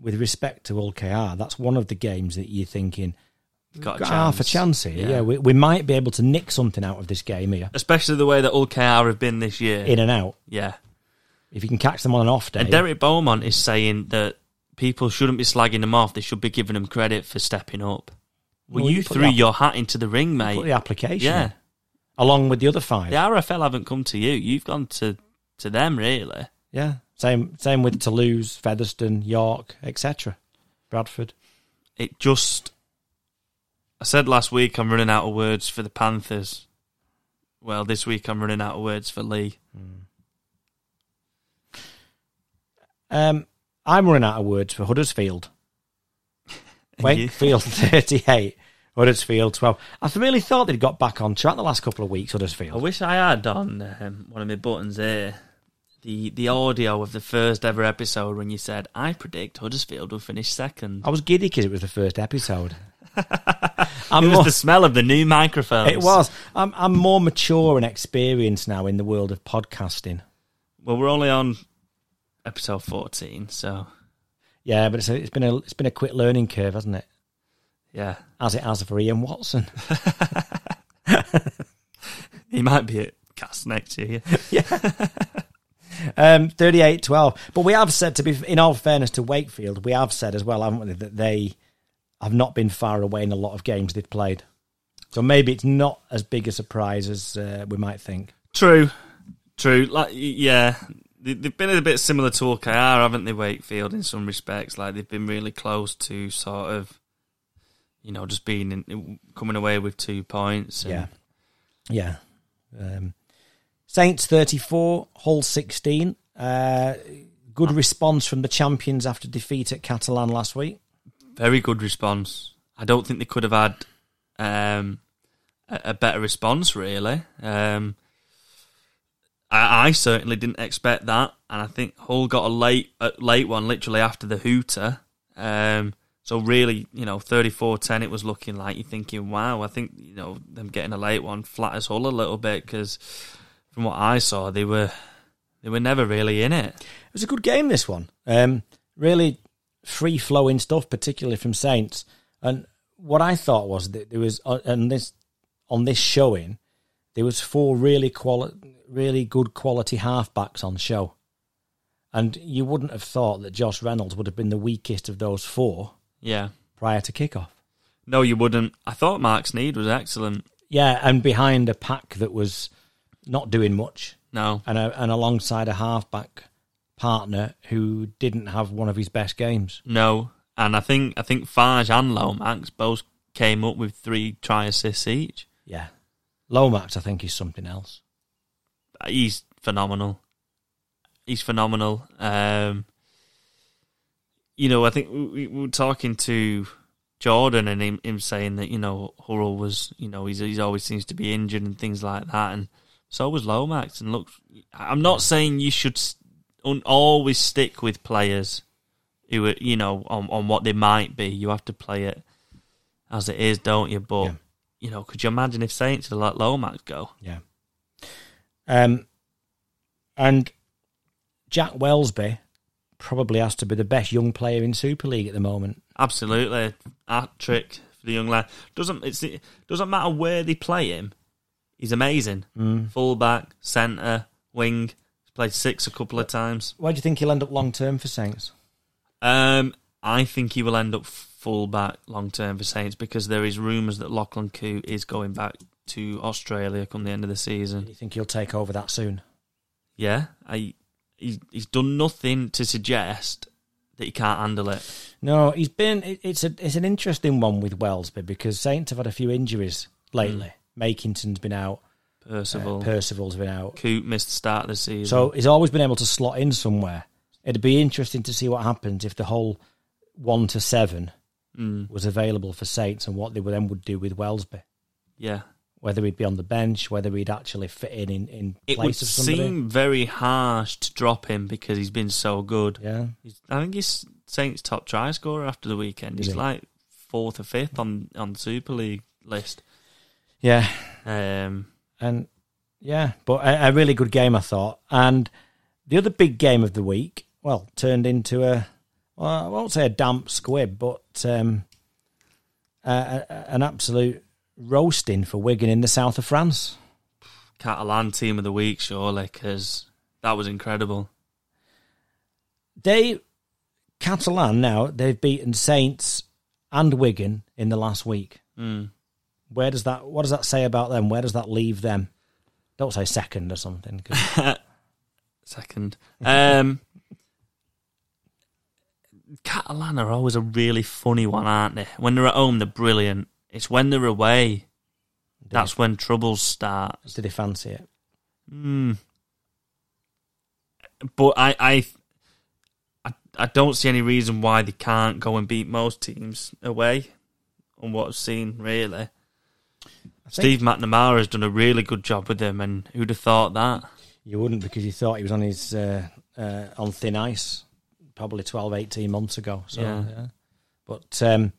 with respect to Hull KR, that's one of the games that you're thinking, got a got half a chance. chance here. Yeah. Yeah, we, we might be able to nick something out of this game here, Especially the way that Hull KR have been this year. in and out. yeah. If you can catch them on an off day, And Derek Beaumont is saying that people shouldn't be slagging them off. They should be giving them credit for stepping up. Well, Well, you you put threw your hat into the ring, put mate. the application, Yeah. in, along with the other five. The RFL haven't come to you. You've gone to, to them, really. Yeah. Same same with Toulouse, Featherstone, York, etc. Bradford. It just. I said last week I'm running out of words for the Panthers. Well, this week I'm running out of words for Leigh. Um, I'm running out of words for Huddersfield. *laughs* Wakefield 38, Huddersfield 12. I really thought they'd got back on track the last couple of weeks, Huddersfield. I wish I had on um, one of my buttons here the the audio of the first ever episode when you said I predict Huddersfield will finish second. I was giddy because it was the first episode. It I'm was more, the smell of the new microphones. it was. I'm, I'm more mature and experienced now in the world of podcasting. Well, we're only on episode fourteen, so Yeah, but it's, a, it's been a it's been a quick learning curve, hasn't it? yeah, As it has for Ian Watson. *laughs* *laughs* he might be at cast next year. Yeah. *laughs* Um, 38-12. But we have said, to be in all fairness to Wakefield, we have said as well, haven't we, that they have not been far away in a lot of games they've played. So maybe it's not as big a surprise as uh, we might think. True, true. Like, yeah, They- they've been a bit similar to Hull KR, haven't they? Wakefield in some respects. Like they've been really close to sort of, you know, just being in, coming away with two points. and- Yeah. Yeah. Um, Saints 34, Hull 16. Uh, good response from the champions after defeat at Catalan last week. Very good response. I don't think they could have had um, a, a better response, really. Um, I, I certainly didn't expect that, and I think Hull got a late a late one, literally after the hooter. Um, so really, you know, 34-10, it was looking like you're thinking, wow. I think you know them getting a late one flatters Hull a little bit because from what I saw, they were they were never really in it. It was a good game, this one. Um, really free flowing stuff, particularly from Saints. And what I thought was that there was uh, on this on this showing, there was four really quali- really good quality halfbacks on show. And you wouldn't have thought that Josh Reynolds would have been the weakest of those four Yeah. prior to kickoff. No, you wouldn't. I thought Marc Sneyd was excellent. Yeah, and behind a pack that was not doing much, No, and a, and alongside a halfback partner who didn't have one of his best games. No, and I think I think Fages and Lomax both came up with three try assists each. Yeah, Lomax, I think, is something else. He's phenomenal. He's phenomenal. Um, you know, I think we, we were talking to Jordan and him, him saying that you know Hurrell was you know he's he's always seems to be injured and things like that, and so was Lomax. And look, I'm not saying you should un- always stick with players who are you know on on what they might be. You have to play it as it is, don't you? But Yeah. you know, could you imagine if Saints had let Lomax go? Yeah. Um, and Jack Welsby probably has to be the best young player in Super League at the moment. Absolutely, hat trick for the young lad. Doesn't it's it doesn't matter where they play him. He's amazing. Mm. Full back, centre, wing. Played six a couple of times. Why do you think he'll end up long term for Saints? Um, I think he will end up full back long term for Saints because there is rumours that Lachlan Coote is going back to Australia come the end of the season. Do you think he'll take over that soon? Yeah, I he's, he's done nothing to suggest that he can't handle it. No, he's been. It's a it's an interesting one with Welsby because Saints have had a few injuries lately. Makinson's been out. Uh, Percival, Percival's been out. Coote missed the start of the season. So he's always been able to slot in somewhere. It'd be interesting to see what happens if the whole one to seven Mm, was available for Saints and what they would then would do with Welsby. yeah, Whether he'd be on the bench, whether he'd actually fit in in, in it would place of somebody. seem very harsh to drop him because he's been so good. yeah, He's, I think he's Saints' top try scorer after the weekend. Is He's he? like fourth or fifth on on the Super League list. yeah, Um, and yeah, but a, a really good game I thought. And the other big game of the week, well, turned into a well, I won't say a damp squib, but um, a, a, an absolute roasting for Wigan in the south of France. Catalan team of the week, surely, because that was incredible. They Catalan now they've beaten Saints and Wigan in the last week. Mm. Where does that? What does that say about them? Where does that leave them? Don't say second or something. 'cause- *laughs* Second. Um, Catalan are always a really funny one, aren't they? When they're at home, they're brilliant. It's when they're away that's when troubles start. Did they fancy it? Mm. But I, I, I, I don't see any reason why they can't go and beat most teams away. On what I've seen, really, Steve McNamara has done a really good job with them, and who'd have thought that? You wouldn't because you thought he was on his uh, uh, on thin ice probably 12, 18 months ago. So, Yeah. yeah. But um,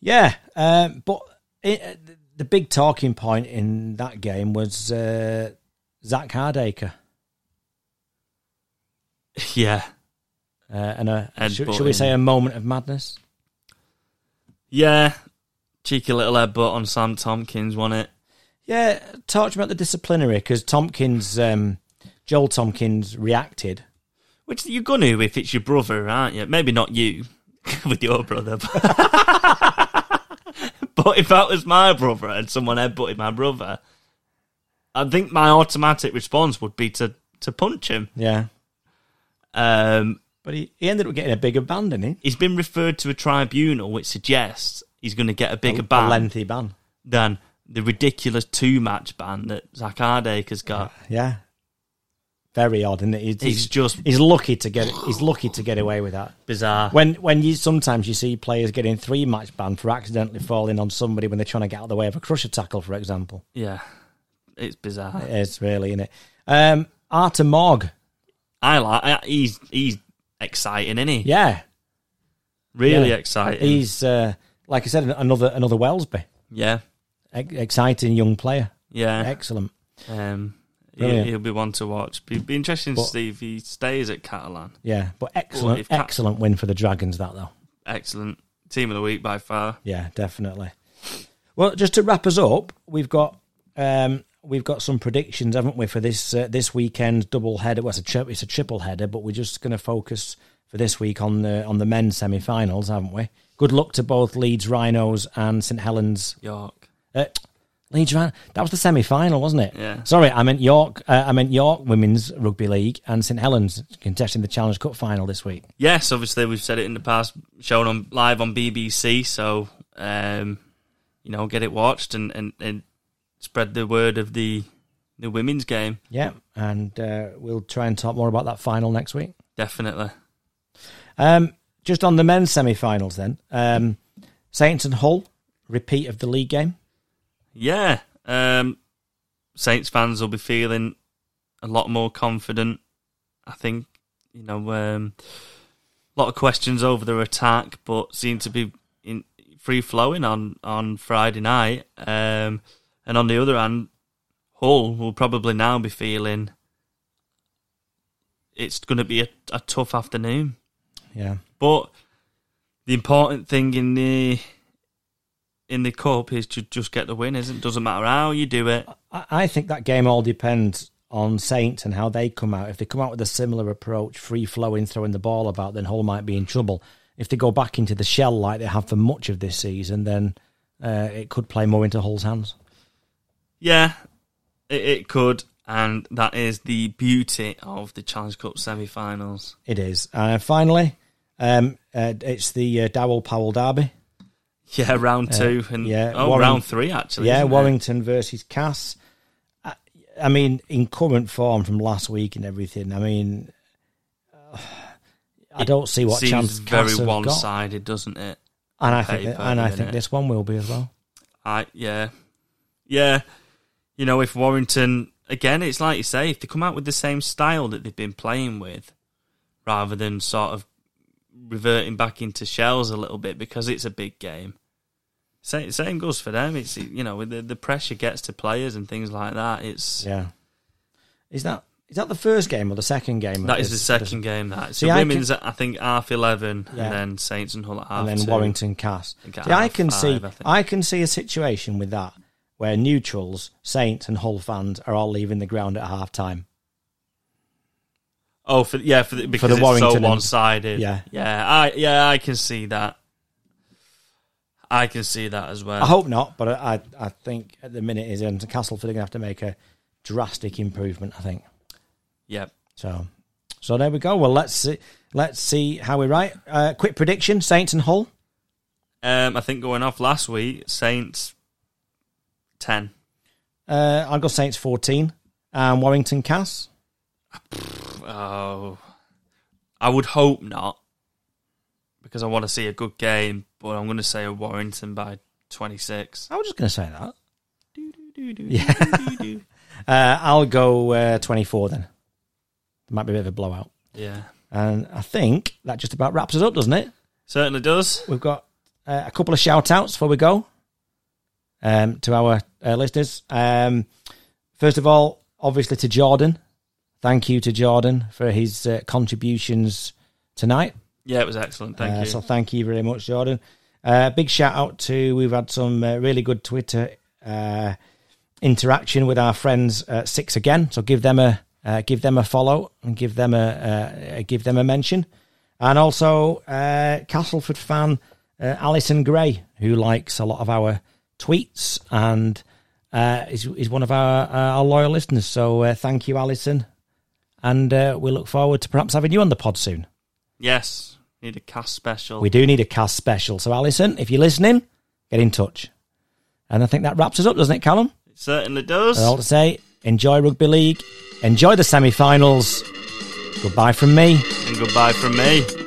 yeah, um, but it, the big talking point in that game was uh, Zack Hardaker. *laughs* Yeah, Uh, and a should, should we say a moment of madness? yeah, cheeky little headbutt on Sam Tomkins, won it? Yeah, talk to about the disciplinary because Tomkins, um, Joel Tomkins reacted. Which you're gonna if it's your brother, aren't you? Maybe not you *laughs* with your brother, but, *laughs* but if that was my brother and someone headbutted my brother, I think my automatic response would be to to punch him. Yeah, Um, but he, he ended up getting a bigger ban, didn't he? he's been referred to a tribunal, which suggests he's going to get a bigger a, ban a lengthy ban. than the ridiculous two match ban that Zack Hardaker's got. Yeah, very odd, isn't it? He's, he's, just he's lucky to get he's lucky to get away with that. bizarre. When when you sometimes you see players getting three match ban for accidentally falling on somebody when they're trying to get out of the way of a crusher tackle, for example. yeah, it's bizarre. It's really in it. Um, Arthur Mourgue, I like. I, he's he's exciting, isn't he? yeah, Really yeah. exciting. He's uh, like I said, another another Welsby, yeah, Ex- exciting young player, yeah. excellent. Um, Brilliant. he'll be one to watch. Be, be interesting But- to see if he stays at Catalan. Yeah, but excellent, Cat- excellent win for the Dragons. That though. Excellent team of the week by far. Yeah, definitely. Well, just to wrap us up, we've got um, we've got some predictions, haven't we, for this uh, this weekend double header? Well, it's a tri- it's a triple header, but we're just going to focus for this week on the on the men's semi-finals, haven't we? Good luck to both Leeds Rhinos and St Helens. York. Uh, Leeds Rhinos. That was the semi-final, wasn't it? Yeah. Sorry, I meant York. Uh, I meant York Women's Rugby League and St Helens contesting the Challenge Cup final this week. Yes, obviously we've said it in the past, shown on live on BBC. So um, you know, get it watched and, and, and spread the word of the the women's game. Yeah, and uh, we'll try and talk more about that final next week. Definitely. Um, just on the men's semi-finals, then. Um, Saints and Hull, repeat of the league game. Yeah, um, Saints fans will be feeling a lot more confident. I think you know um, a lot of questions over their attack, but seem to be in free flowing on on Friday night. Um, and on the other hand, Hull will probably now be feeling it's going to be a, a tough afternoon. Yeah. But the important thing in the in the cup is to just get the win. Isn't doesn't matter how you do it. I, think that game all depends on Saints and how they come out. If they come out with a similar approach, free flowing, throwing the ball about, then Hull might be in trouble. If they go back into the shell like they have for much of this season, then uh, it could play more into Hull's hands. Yeah, it, it could, and that is the beauty of the Challenge Cup semi-finals. It is. Uh, finally, um, uh, it's the uh, Daryl Powell Derby. Yeah, round two and yeah, oh, Warren- round three actually. yeah, isn't it? Warrington versus Cass. I, I mean, in current form from last week and everything, I mean, uh, I don't see what Seems chance very Cass have got. one-sided, doesn't it? And I think, that, and I think minute. this one will be as well. I yeah, yeah. You know, if Warrington again, it's like you say, if they come out with the same style that they've been playing with, rather than sort of reverting back into shells a little bit because it's a big game. Same, same goes for them. It's you know, the the pressure gets to players and things like that. It's Yeah. Is that is that the first game or the second game? that is the second game. That See, so I women's, I, think half eleven, Yeah. and then Saints and Hull at half and then two. Warrington Cass. See, I can see five, I. I can see a situation with that where neutrals, Saints and Hull fans are all leaving the ground at half time. Oh, for yeah, for the, because the it's so one-sided. Yeah. yeah, I yeah, I can see that. I can see that as well. I hope not, but I I think at the minute is in Castleford are going to have to make a drastic improvement. I think Yeah, so. So there we go. Well, let's see. Let's see how we write. Uh, quick prediction: Saints and Hull. um, I think going off last week, Saints ten. Uh, I'll go Saints fourteen and Warrington Cass. Oh, I would hope not, because I want to see a good game. But I'm going to say a Warrington by twenty six. I was just going to say that. Yeah. *laughs* Uh, I'll go uh, 24 then. Might be a bit of a blowout. yeah, And I think that just about wraps us up, doesn't it? certainly does. We've got uh, a couple of shout outs before we go um, to our uh, listeners. Um, first of all, obviously to Jordan. Thank you to Jordan for his uh, contributions tonight. Yeah, it was excellent. Thank Uh, you. So thank you very much, Jordan. Uh, big shout out to we've had some uh, really good Twitter uh, interaction with our friends at Six Again. So give them a uh, give them a follow and give them a uh, give them a mention. And also uh, Castleford fan uh, Alison Gray, who likes a lot of our tweets and uh, is is one of our uh, our loyal listeners. So uh, thank you, Alison, and uh, we look forward to perhaps having you on the pod soon. yes, need a cast special. We do need a cast special. So, Alison, if you're listening, get in touch. And I think that wraps us up, doesn't it, Callum? it certainly does. All to say, enjoy rugby league, enjoy the semi finals. Goodbye from me. and goodbye from me.